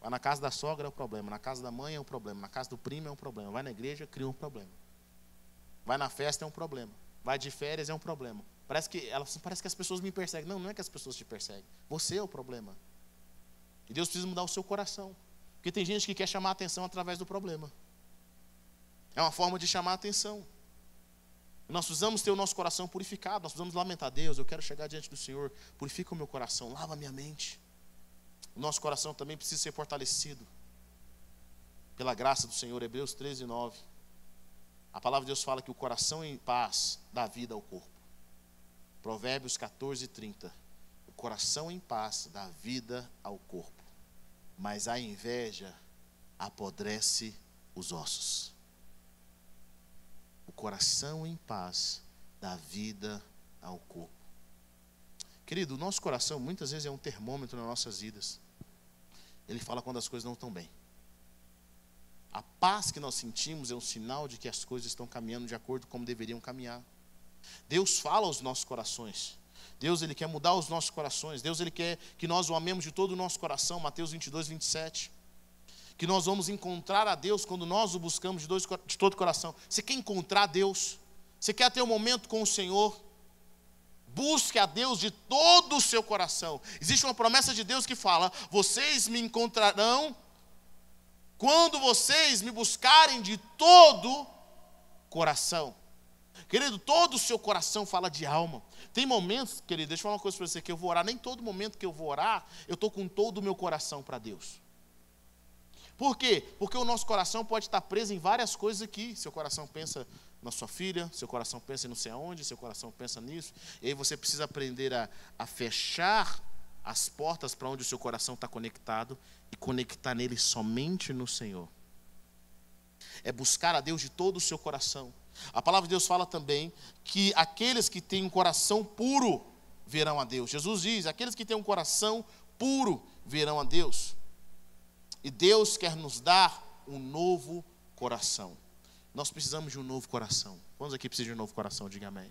Vai na casa da sogra é o problema, na casa da mãe é um problema, na casa do primo é um problema, vai na igreja, cria um problema. Vai na festa é um problema, vai de férias é um problema. Parece que, ela, parece que as pessoas me perseguem. Não, não é que as pessoas te perseguem. Você é o problema. E Deus precisa mudar o seu coração. Porque tem gente que quer chamar a atenção através do problema. É uma forma de chamar a atenção. Nós precisamos ter o nosso coração purificado, nós precisamos lamentar, Deus, eu quero chegar diante do Senhor, purifica o meu coração, lava a minha mente. O nosso coração também precisa ser fortalecido. Pela graça do Senhor, Hebreus 13, 9. A palavra de Deus fala que o coração em paz dá vida ao corpo. Provérbios 14, 30. O coração em paz dá vida ao corpo, mas a inveja apodrece os ossos o coração em paz dá vida ao corpo. Querido, o nosso coração muitas vezes é um termômetro nas nossas vidas. Ele fala quando as coisas não estão bem. A paz que nós sentimos é um sinal de que as coisas estão caminhando de acordo como deveriam caminhar. Deus fala aos nossos corações. Deus ele quer mudar os nossos corações. Deus ele quer que nós o amemos de todo o nosso coração. Mateus 22, 27 que nós vamos encontrar a Deus quando nós o buscamos de, dois, de todo o coração. Você quer encontrar Deus? Você quer ter um momento com o Senhor? Busque a Deus de todo o seu coração. Existe uma promessa de Deus que fala: Vocês me encontrarão quando vocês me buscarem de todo coração. Querido, todo o seu coração fala de alma. Tem momentos, querido, deixa eu falar uma coisa para você, que eu vou orar, nem todo momento que eu vou orar, eu estou com todo o meu coração para Deus. Por quê? Porque o nosso coração pode estar preso em várias coisas aqui. Seu coração pensa na sua filha, seu coração pensa em não sei aonde, seu coração pensa nisso. E aí você precisa aprender a, a fechar as portas para onde o seu coração está conectado e conectar nele somente no Senhor. É buscar a Deus de todo o seu coração. A palavra de Deus fala também que aqueles que têm um coração puro verão a Deus. Jesus diz: aqueles que têm um coração puro verão a Deus. E Deus quer nos dar um novo coração. Nós precisamos de um novo coração. Quantos aqui precisam de um novo coração? Diga amém.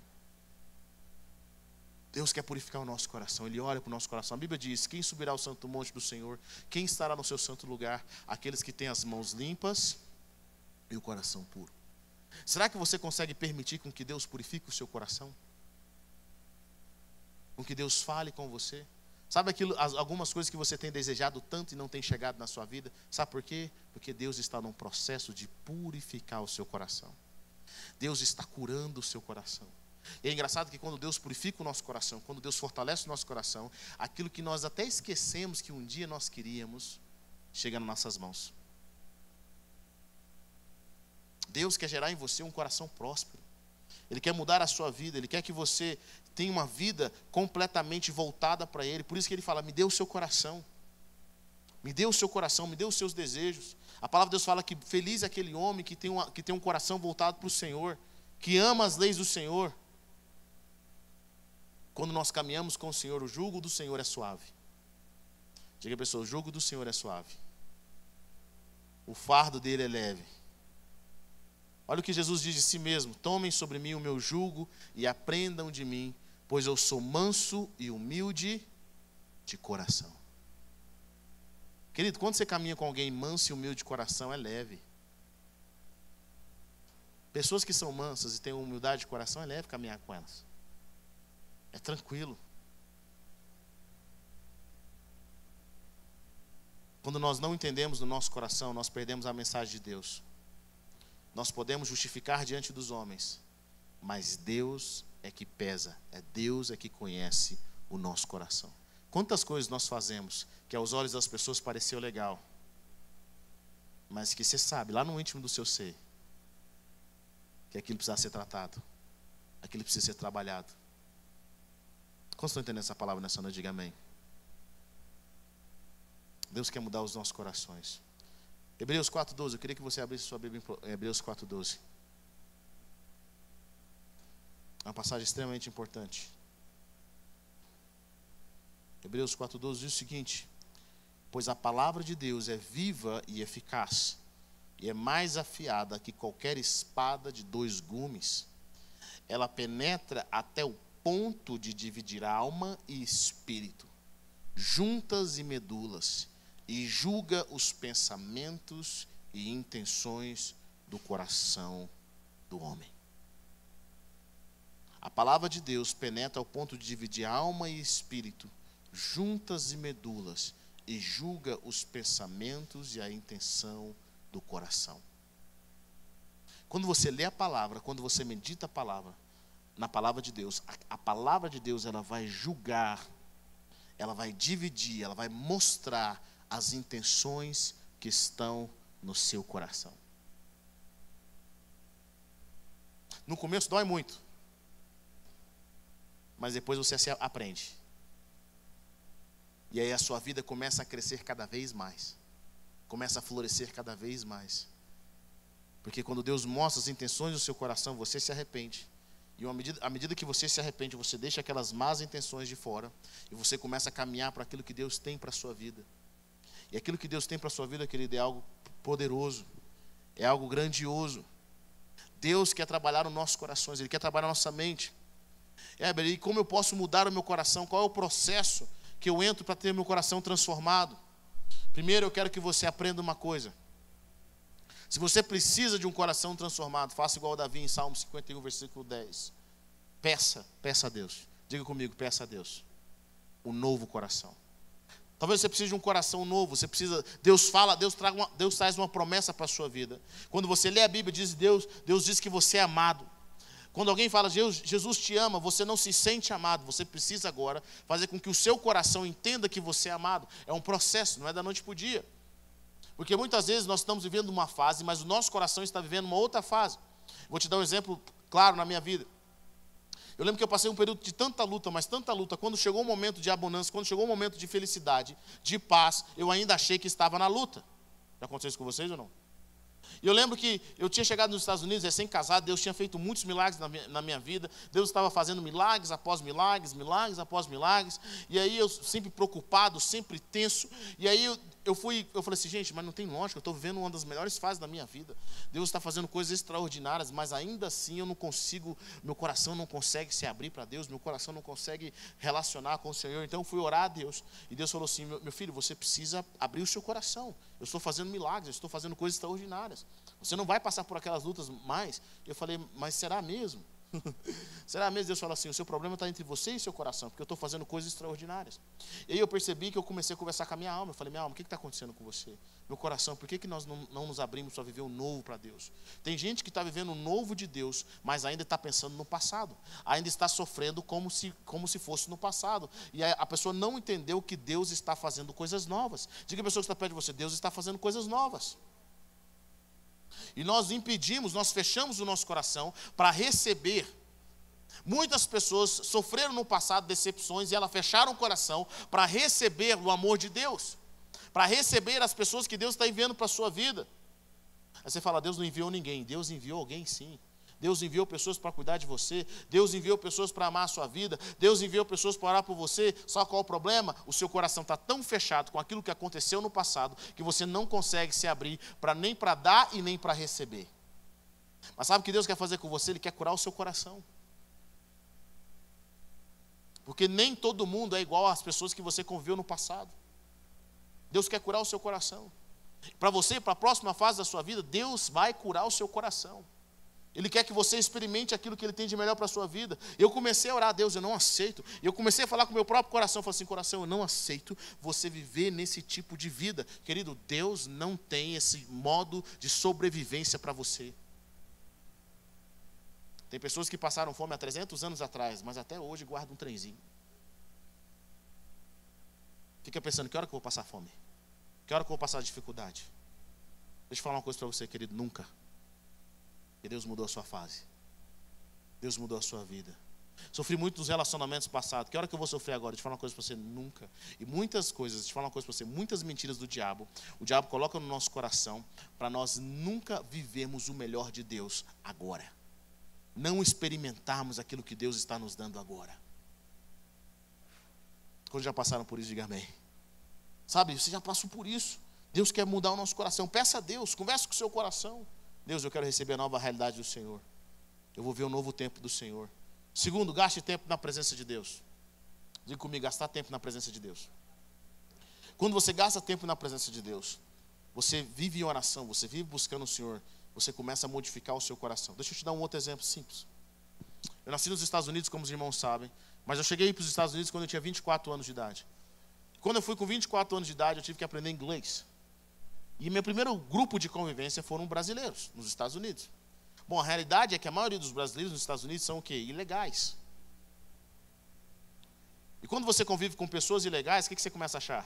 Deus quer purificar o nosso coração, Ele olha para o nosso coração. A Bíblia diz: Quem subirá ao santo monte do Senhor? Quem estará no seu santo lugar? Aqueles que têm as mãos limpas e o coração puro. Será que você consegue permitir com que Deus purifique o seu coração? Com que Deus fale com você? Sabe aquilo, algumas coisas que você tem desejado tanto e não tem chegado na sua vida? Sabe por quê? Porque Deus está num processo de purificar o seu coração. Deus está curando o seu coração. E é engraçado que quando Deus purifica o nosso coração, quando Deus fortalece o nosso coração, aquilo que nós até esquecemos que um dia nós queríamos, chega nas nossas mãos. Deus quer gerar em você um coração próspero. Ele quer mudar a sua vida, ele quer que você tenha uma vida completamente voltada para ele. Por isso que ele fala: "Me dê o seu coração". Me dê o seu coração, me dê os seus desejos. A palavra de Deus fala que feliz é aquele homem que tem, uma, que tem um coração voltado para o Senhor, que ama as leis do Senhor. Quando nós caminhamos com o Senhor, o jugo do Senhor é suave. Diga a pessoa: o jugo do Senhor é suave. O fardo dele é leve. Olha o que Jesus diz de si mesmo: Tomem sobre mim o meu jugo e aprendam de mim, pois eu sou manso e humilde de coração. Querido, quando você caminha com alguém manso e humilde de coração, é leve. Pessoas que são mansas e têm humildade de coração, é leve caminhar com elas. É tranquilo. Quando nós não entendemos no nosso coração, nós perdemos a mensagem de Deus. Nós podemos justificar diante dos homens, mas Deus é que pesa, é Deus é que conhece o nosso coração. Quantas coisas nós fazemos que aos olhos das pessoas pareceu legal, mas que você sabe, lá no íntimo do seu ser, que aquilo precisa ser tratado, aquilo precisa ser trabalhado. Como estão entendendo essa palavra nessa noite? Diga amém. Deus quer mudar os nossos corações. Hebreus 4,12. Eu queria que você abrisse sua Bíblia em Hebreus 4,12. É uma passagem extremamente importante. Hebreus 4,12 diz o seguinte: Pois a palavra de Deus é viva e eficaz, e é mais afiada que qualquer espada de dois gumes. Ela penetra até o ponto de dividir alma e espírito, juntas e medulas e julga os pensamentos e intenções do coração do homem. A palavra de Deus penetra ao ponto de dividir alma e espírito, juntas e medulas, e julga os pensamentos e a intenção do coração. Quando você lê a palavra, quando você medita a palavra, na palavra de Deus, a, a palavra de Deus ela vai julgar, ela vai dividir, ela vai mostrar as intenções que estão no seu coração. No começo dói muito, mas depois você se aprende. E aí a sua vida começa a crescer cada vez mais, começa a florescer cada vez mais. Porque quando Deus mostra as intenções do seu coração, você se arrepende. E à medida, à medida que você se arrepende, você deixa aquelas más intenções de fora e você começa a caminhar para aquilo que Deus tem para a sua vida. E aquilo que Deus tem para a sua vida, querido, é algo poderoso, é algo grandioso. Deus quer trabalhar nos nossos corações, Ele quer trabalhar na nossa mente. É, e como eu posso mudar o meu coração? Qual é o processo que eu entro para ter meu coração transformado? Primeiro, eu quero que você aprenda uma coisa. Se você precisa de um coração transformado, faça igual Davi em Salmo 51, versículo 10. Peça, peça a Deus. Diga comigo, peça a Deus. Um novo coração. Talvez você precise de um coração novo, você precisa, Deus fala, Deus, traga uma, Deus traz uma promessa para a sua vida. Quando você lê a Bíblia, diz Deus, Deus diz que você é amado. Quando alguém fala, Jesus te ama, você não se sente amado, você precisa agora fazer com que o seu coração entenda que você é amado. É um processo, não é da noite para o dia. Porque muitas vezes nós estamos vivendo uma fase, mas o nosso coração está vivendo uma outra fase. Vou te dar um exemplo claro na minha vida. Eu lembro que eu passei um período de tanta luta, mas tanta luta. Quando chegou o momento de abundância, quando chegou o momento de felicidade, de paz, eu ainda achei que estava na luta. Já aconteceu isso com vocês ou não? E eu lembro que eu tinha chegado nos Estados Unidos, recém-casado, Deus tinha feito muitos milagres na minha, na minha, vida, Deus estava fazendo milagres após milagres, milagres após milagres, e aí eu sempre preocupado, sempre tenso, e aí eu, eu fui, eu falei assim, gente, mas não tem lógica, eu estou vivendo uma das melhores fases da minha vida. Deus está fazendo coisas extraordinárias, mas ainda assim eu não consigo, meu coração não consegue se abrir para Deus, meu coração não consegue relacionar com o Senhor. Então eu fui orar a Deus. E Deus falou assim: meu filho, você precisa abrir o seu coração. Eu estou fazendo milagres, eu estou fazendo coisas extraordinárias. Você não vai passar por aquelas lutas mais. Eu falei, mas será mesmo? (laughs) Será mesmo Deus fala assim: o seu problema está entre você e seu coração, porque eu estou fazendo coisas extraordinárias. E aí eu percebi que eu comecei a conversar com a minha alma. Eu falei: minha alma, o que está acontecendo com você? Meu coração, por que, que nós não, não nos abrimos para viver o novo para Deus? Tem gente que está vivendo o novo de Deus, mas ainda está pensando no passado, ainda está sofrendo como se, como se fosse no passado. E a, a pessoa não entendeu que Deus está fazendo coisas novas. Diga a pessoa que está perto de você: Deus está fazendo coisas novas. E nós impedimos, nós fechamos o nosso coração para receber. Muitas pessoas sofreram no passado decepções e elas fecharam o coração para receber o amor de Deus, para receber as pessoas que Deus está enviando para a sua vida. Aí você fala, Deus não enviou ninguém. Deus enviou alguém sim. Deus enviou pessoas para cuidar de você, Deus enviou pessoas para amar a sua vida, Deus enviou pessoas para orar por você. Só qual o problema? O seu coração está tão fechado com aquilo que aconteceu no passado que você não consegue se abrir para nem para dar e nem para receber. Mas sabe o que Deus quer fazer com você? Ele quer curar o seu coração. Porque nem todo mundo é igual às pessoas que você conviveu no passado. Deus quer curar o seu coração. Para você, para a próxima fase da sua vida, Deus vai curar o seu coração. Ele quer que você experimente aquilo que Ele tem de melhor para a sua vida. Eu comecei a orar a Deus, eu não aceito. Eu comecei a falar com o meu próprio coração, eu falei assim, coração, eu não aceito você viver nesse tipo de vida. Querido, Deus não tem esse modo de sobrevivência para você. Tem pessoas que passaram fome há 300 anos atrás, mas até hoje guardam um trenzinho. Fica pensando, que hora que eu vou passar fome? Que hora que eu vou passar dificuldade? Deixa eu falar uma coisa para você, querido, nunca. Deus mudou a sua fase. Deus mudou a sua vida. Sofri muito nos relacionamentos passados. Que hora que eu vou sofrer agora? Eu falar uma coisa para você, nunca. E muitas coisas, eu falar uma coisa para você, muitas mentiras do diabo. O diabo coloca no nosso coração para nós nunca vivermos o melhor de Deus agora. Não experimentarmos aquilo que Deus está nos dando agora. Quando já passaram por isso, diga amém. Sabe, você já passou por isso. Deus quer mudar o nosso coração. Peça a Deus, converse com o seu coração. Deus, eu quero receber a nova realidade do Senhor. Eu vou ver o novo tempo do Senhor. Segundo, gaste tempo na presença de Deus. Diga comigo, gastar tempo na presença de Deus. Quando você gasta tempo na presença de Deus, você vive em oração, você vive buscando o Senhor, você começa a modificar o seu coração. Deixa eu te dar um outro exemplo simples. Eu nasci nos Estados Unidos, como os irmãos sabem, mas eu cheguei para os Estados Unidos quando eu tinha 24 anos de idade. Quando eu fui com 24 anos de idade, eu tive que aprender inglês. E meu primeiro grupo de convivência foram brasileiros, nos Estados Unidos. Bom, a realidade é que a maioria dos brasileiros nos Estados Unidos são o quê? Ilegais. E quando você convive com pessoas ilegais, o que você começa a achar?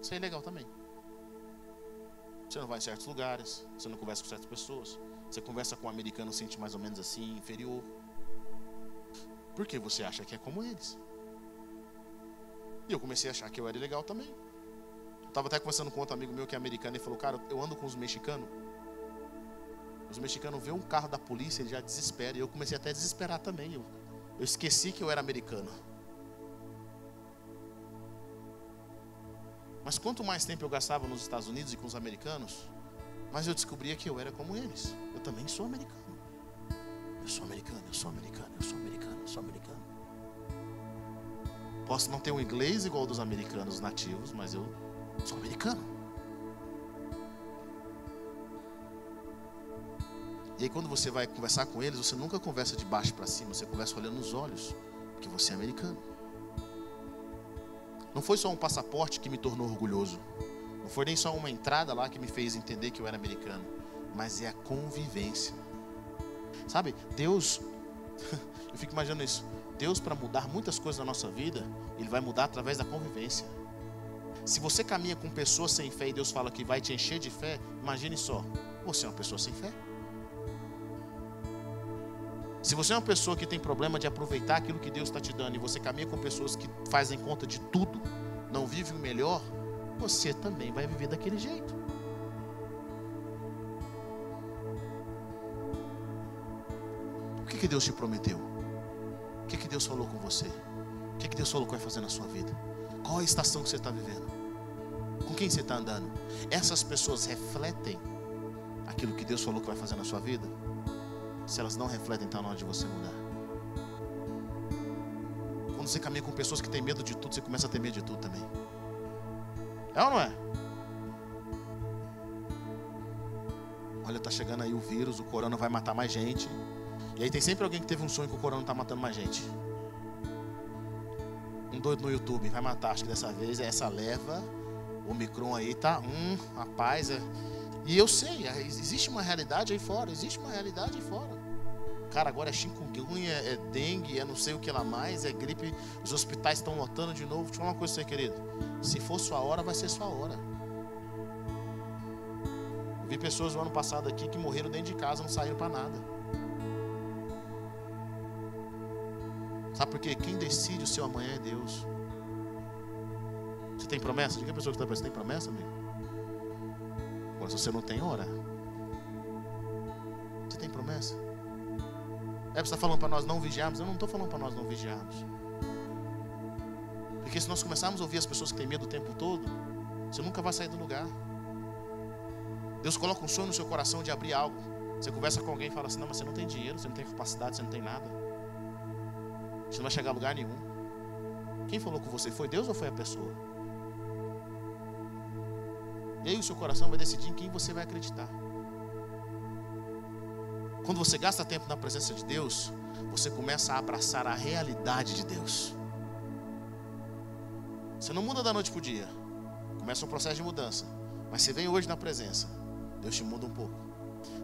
Isso é ilegal também. Você não vai em certos lugares, você não conversa com certas pessoas. Você conversa com um americano, sente mais ou menos assim, inferior. Porque você acha que é como eles. E eu comecei a achar que eu era ilegal também. Estava até conversando com outro amigo meu que é americano e falou: Cara, eu ando com os mexicanos. Os mexicanos vê um carro da polícia, ele já desespera. E eu comecei até a desesperar também. Eu, eu esqueci que eu era americano. Mas quanto mais tempo eu gastava nos Estados Unidos e com os americanos, mais eu descobria que eu era como eles. Eu também sou americano. Eu sou americano, eu sou americano, eu sou americano, eu sou americano. Posso não ter um inglês igual dos americanos nativos, mas eu Sou americano. E aí quando você vai conversar com eles, você nunca conversa de baixo para cima, você conversa olhando nos olhos, porque você é americano. Não foi só um passaporte que me tornou orgulhoso. Não foi nem só uma entrada lá que me fez entender que eu era americano, mas é a convivência. Sabe, Deus, (laughs) eu fico imaginando isso. Deus, para mudar muitas coisas na nossa vida, Ele vai mudar através da convivência. Se você caminha com pessoas sem fé e Deus fala que vai te encher de fé, imagine só, você é uma pessoa sem fé. Se você é uma pessoa que tem problema de aproveitar aquilo que Deus está te dando e você caminha com pessoas que fazem conta de tudo, não vive o melhor, você também vai viver daquele jeito. O que, que Deus te prometeu? O que, que Deus falou com você? O que, que Deus falou que vai fazer na sua vida? Qual a estação que você está vivendo? Com quem você está andando? Essas pessoas refletem aquilo que Deus falou que vai fazer na sua vida? Se elas não refletem, está na hora de você mudar. Quando você caminha com pessoas que têm medo de tudo, você começa a ter medo de tudo também. É ou não é? Olha, está chegando aí o vírus, o corona vai matar mais gente. E aí tem sempre alguém que teve um sonho que o corona está matando mais gente um doido no YouTube, vai matar, acho que dessa vez é essa leva, o Micron aí tá, hum, rapaz, é... e eu sei, é, existe uma realidade aí fora, existe uma realidade aí fora. Cara, agora é chikungunya, é dengue, é não sei o que lá mais, é gripe, os hospitais estão lotando de novo. Deixa eu falar uma coisa pra você, querido. Se for sua hora, vai ser sua hora. Vi pessoas no ano passado aqui que morreram dentro de casa, não saíram para nada. Sabe por quê? Quem decide o seu amanhã é Deus. Você tem promessa? Diga a pessoa que está pensando, tem promessa, amigo? Agora, se você não tem, ora. Você tem promessa? É, você está falando para nós não vigiarmos? Eu não estou falando para nós não vigiarmos. Porque se nós começarmos a ouvir as pessoas que têm medo o tempo todo, você nunca vai sair do lugar. Deus coloca um sonho no seu coração de abrir algo. Você conversa com alguém e fala assim: Não, mas você não tem dinheiro, você não tem capacidade, você não tem nada. Você não vai chegar a lugar nenhum. Quem falou com você? Foi Deus ou foi a pessoa? E o seu coração vai decidir em quem você vai acreditar. Quando você gasta tempo na presença de Deus, você começa a abraçar a realidade de Deus. Você não muda da noite para o dia. Começa um processo de mudança. Mas você vem hoje na presença. Deus te muda um pouco.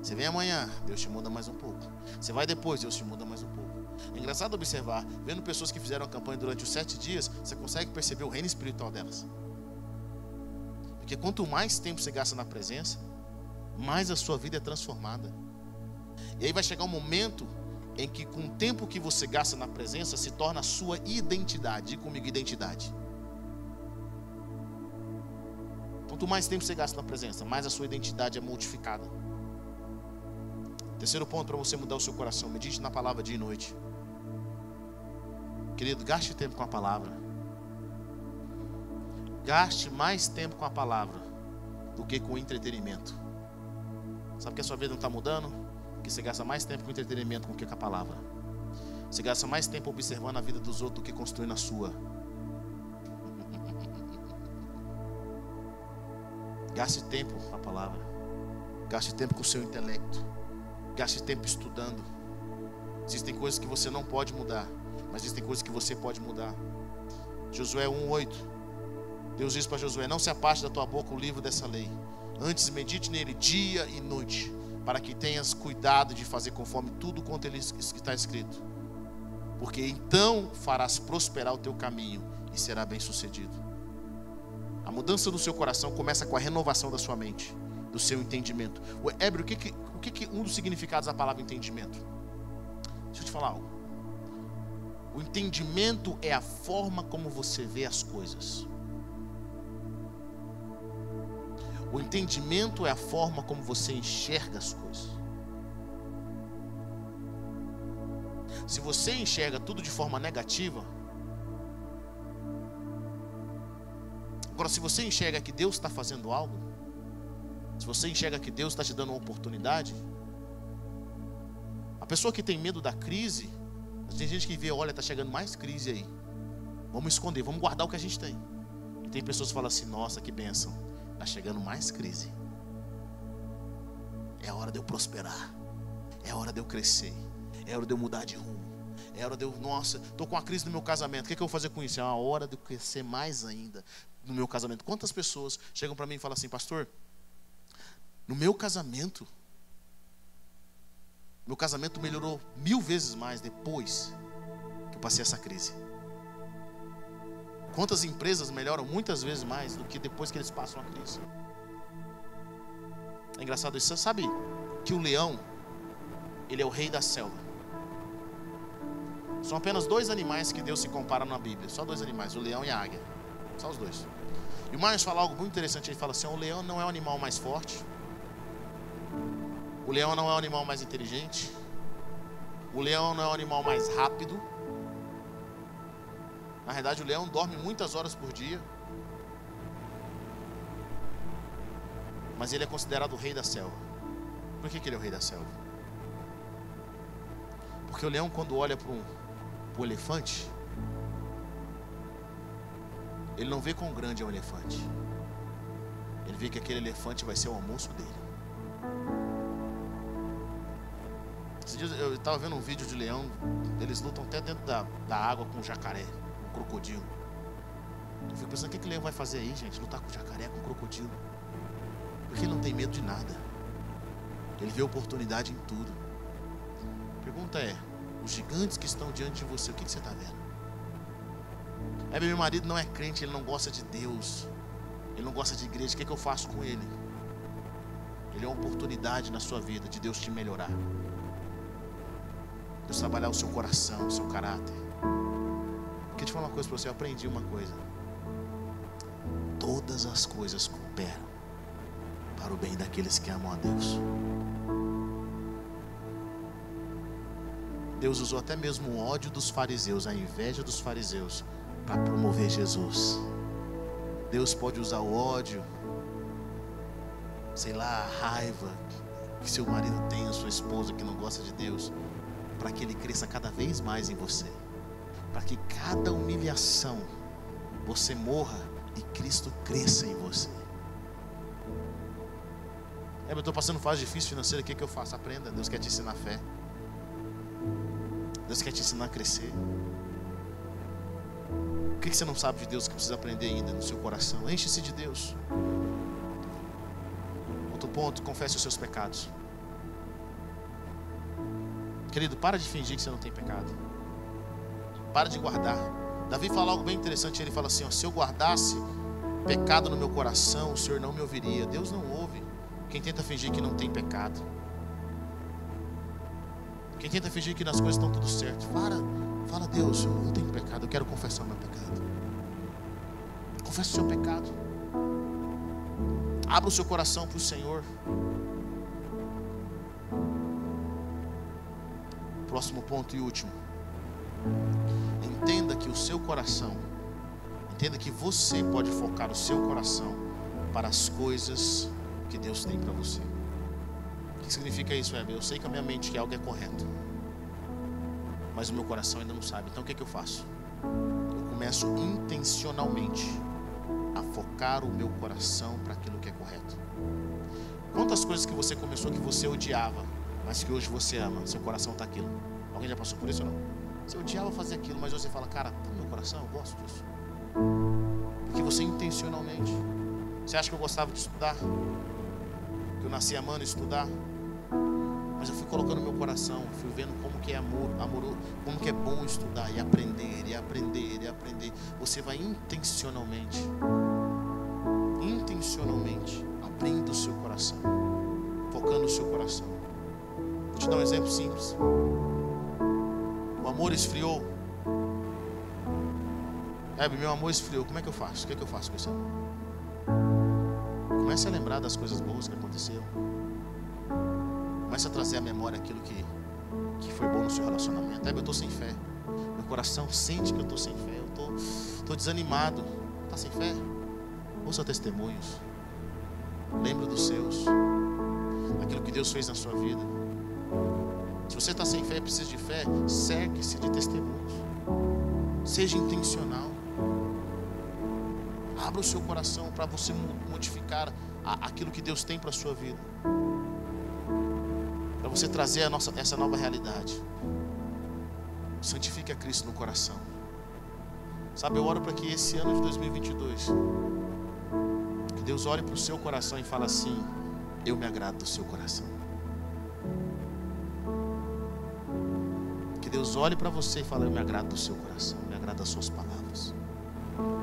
Você vem amanhã, Deus te muda mais um pouco. Você vai depois, Deus te muda mais um pouco. É engraçado observar, vendo pessoas que fizeram a campanha durante os sete dias, você consegue perceber o reino espiritual delas. Porque quanto mais tempo você gasta na presença, mais a sua vida é transformada. E aí vai chegar um momento em que, com o tempo que você gasta na presença, se torna a sua identidade. E comigo, identidade. Quanto mais tempo você gasta na presença, mais a sua identidade é modificada. Terceiro ponto para você mudar o seu coração: medite na palavra dia e noite. Querido, gaste tempo com a palavra. Gaste mais tempo com a palavra do que com o entretenimento. Sabe que a sua vida não está mudando? Que você gasta mais tempo com entretenimento do que com a palavra. Você gasta mais tempo observando a vida dos outros do que construindo a sua. (laughs) Gaste tempo com a palavra. Gaste tempo com o seu intelecto. Gaste tempo estudando. Existem coisas que você não pode mudar, mas existem coisas que você pode mudar. Josué 1:8. Deus diz para Josué: Não se apaste da tua boca o livro dessa lei. Antes medite nele dia e noite, para que tenhas cuidado de fazer conforme tudo quanto ele está escrito. Porque então farás prosperar o teu caminho e será bem sucedido. A mudança do seu coração começa com a renovação da sua mente, do seu entendimento. O Hebreu, o que, que, o que, que um dos significados da palavra entendimento? Deixa eu te falar algo. O entendimento é a forma como você vê as coisas. O entendimento é a forma como você enxerga as coisas. Se você enxerga tudo de forma negativa, Agora, se você enxerga que Deus está fazendo algo, se você enxerga que Deus está te dando uma oportunidade, a pessoa que tem medo da crise, tem gente que vê, olha, está chegando mais crise aí. Vamos esconder, vamos guardar o que a gente tem. E tem pessoas que falam assim, nossa, que bênção, está chegando mais crise. É hora de eu prosperar. É hora de eu crescer. É hora de eu mudar de rumo. É hora de eu, nossa, estou com uma crise no meu casamento. O que, é que eu vou fazer com isso? É uma hora de eu crescer mais ainda no meu casamento. Quantas pessoas chegam para mim e falam assim, pastor, no meu casamento, meu casamento melhorou mil vezes mais depois que eu passei essa crise. Quantas empresas melhoram muitas vezes mais do que depois que eles passam a crise? É engraçado isso. Você sabe que o leão, ele é o rei da selva. São apenas dois animais que Deus se compara na Bíblia. Só dois animais, o leão e a águia. Só os dois. E o Marcos fala algo muito interessante. Ele fala assim: o leão não é o animal mais forte. O leão não é o animal mais inteligente. O leão não é o animal mais rápido. Na verdade, o leão dorme muitas horas por dia. Mas ele é considerado o rei da selva. Por que, que ele é o rei da selva? Porque o leão, quando olha para um, um elefante, ele não vê quão grande é o elefante. Ele vê que aquele elefante vai ser o almoço dele. Eu estava vendo um vídeo de leão. Eles lutam até dentro da, da água com jacaré, com crocodilo. Eu fico pensando: o que, que o leão vai fazer aí, gente? Lutar com jacaré, com crocodilo. Porque ele não tem medo de nada. Ele vê oportunidade em tudo. A pergunta é: os gigantes que estão diante de você, o que, que você está vendo? É, meu marido não é crente, ele não gosta de Deus. Ele não gosta de igreja. O que, é que eu faço com ele? Ele é uma oportunidade na sua vida de Deus te melhorar. Deus trabalhar o seu coração, o seu caráter. Queria te falar uma coisa para você, eu aprendi uma coisa. Todas as coisas cooperam para o bem daqueles que amam a Deus. Deus usou até mesmo o ódio dos fariseus, a inveja dos fariseus, para promover Jesus. Deus pode usar o ódio, sei lá, a raiva que seu marido tem, a sua esposa que não gosta de Deus, para que ele cresça cada vez mais em você, para que cada humilhação você morra e Cristo cresça em você. É, eu estou passando fase difícil financeira, o que, que eu faço? Aprenda, Deus quer te ensinar fé. Deus quer te ensinar a crescer. O que, que você não sabe de Deus que precisa aprender ainda no seu coração? Enche-se de Deus. Outro ponto, confesse os seus pecados. Querido, para de fingir que você não tem pecado. Para de guardar. Davi fala algo bem interessante. Ele fala assim: ó, se eu guardasse pecado no meu coração, o Senhor não me ouviria. Deus não ouve quem tenta fingir que não tem pecado. Quem tenta fingir que nas coisas estão tudo certo. Para, fala, Deus, eu não tenho pecado, eu quero confessar o meu pecado. Confesse o seu pecado. Abra o seu coração para o Senhor. Próximo ponto e último. Entenda que o seu coração, entenda que você pode focar o seu coração para as coisas que Deus tem para você. O que significa isso, Heber? Eu sei que a minha mente quer algo é correto, mas o meu coração ainda não sabe. Então o que, é que eu faço? Eu começo intencionalmente a focar o meu coração para aquilo que é correto. Quantas coisas que você começou que você odiava, mas que hoje você ama, seu coração está aquilo. Alguém já passou por isso ou não? Você odiava fazer aquilo, mas você fala, cara, tá no meu coração, eu gosto disso. Porque você intencionalmente. Você acha que eu gostava de estudar? Que eu nasci amando estudar? Mas eu fui colocando no meu coração, fui vendo como que é amor, amor, como que é bom estudar e aprender, e aprender, e aprender. Você vai intencionalmente, intencionalmente, abrindo o seu coração, focando o seu coração. Vou te dar um exemplo simples. O amor esfriou. É, meu amor esfriou. Como é que eu faço? O que, é que eu faço com isso? Comece a lembrar das coisas boas que aconteceram. Comece a trazer à memória aquilo que, que foi bom no seu relacionamento. É, eu estou sem fé. Meu coração sente que eu estou sem fé. Eu estou, estou desanimado. Está sem fé? Ouça testemunhos. Lembre dos seus. Daquilo que Deus fez na sua vida. Se você está sem fé precisa de fé, cerque-se de testemunhos. Seja intencional. Abra o seu coração para você modificar aquilo que Deus tem para a sua vida. Para você trazer nossa, essa nova realidade. Santifique a Cristo no coração. Sabe, eu oro para que esse ano de 2022, que Deus olhe para o seu coração e fale assim: Eu me agrado do seu coração. Deus olhe para você e fale: Eu me agrado do seu coração, me agrado das suas palavras.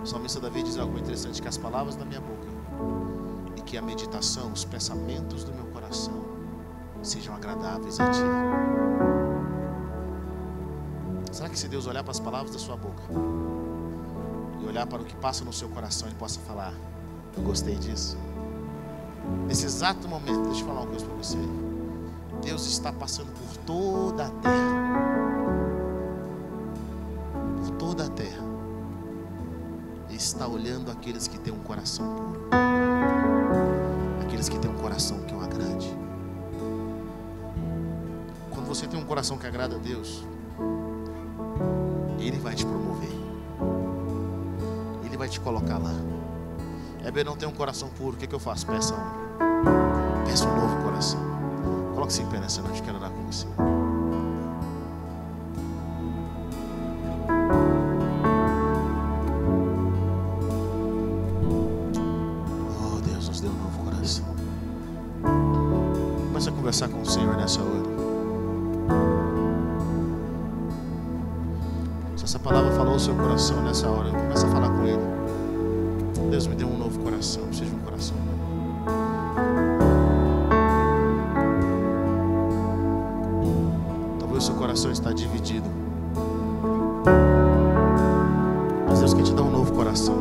O salmista Davi diz algo interessante: que as palavras da minha boca e que a meditação, os pensamentos do meu coração sejam agradáveis a ti. Será que se Deus olhar para as palavras da sua boca e olhar para o que passa no seu coração, Ele possa falar: Eu gostei disso? Nesse exato momento, deixa eu falar uma coisa para você. Deus está passando por toda a terra olhando aqueles que têm um coração puro, aqueles que têm um coração que o agrade. Quando você tem um coração que agrada a Deus, Ele vai te promover, Ele vai te colocar lá. É bem não ter um coração puro, o que, que eu faço? Peça um, peça um novo coração. Coloque-se em pé nessa noite, quero orar com você. o seu coração nessa hora. Começa a falar com Ele. Deus me deu um novo coração. Seja um coração novo. Talvez o seu coração está dividido. Mas Deus quer te dar um novo coração.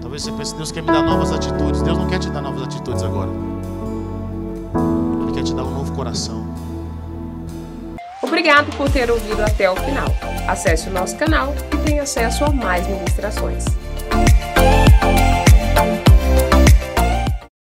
Talvez você pense, Deus quer me dar novas atitudes. Deus não quer te dar novas atitudes agora. Ele quer te dar um novo coração. Obrigado por ter ouvido até o final. Acesse o nosso canal e tenha acesso a mais ministrações.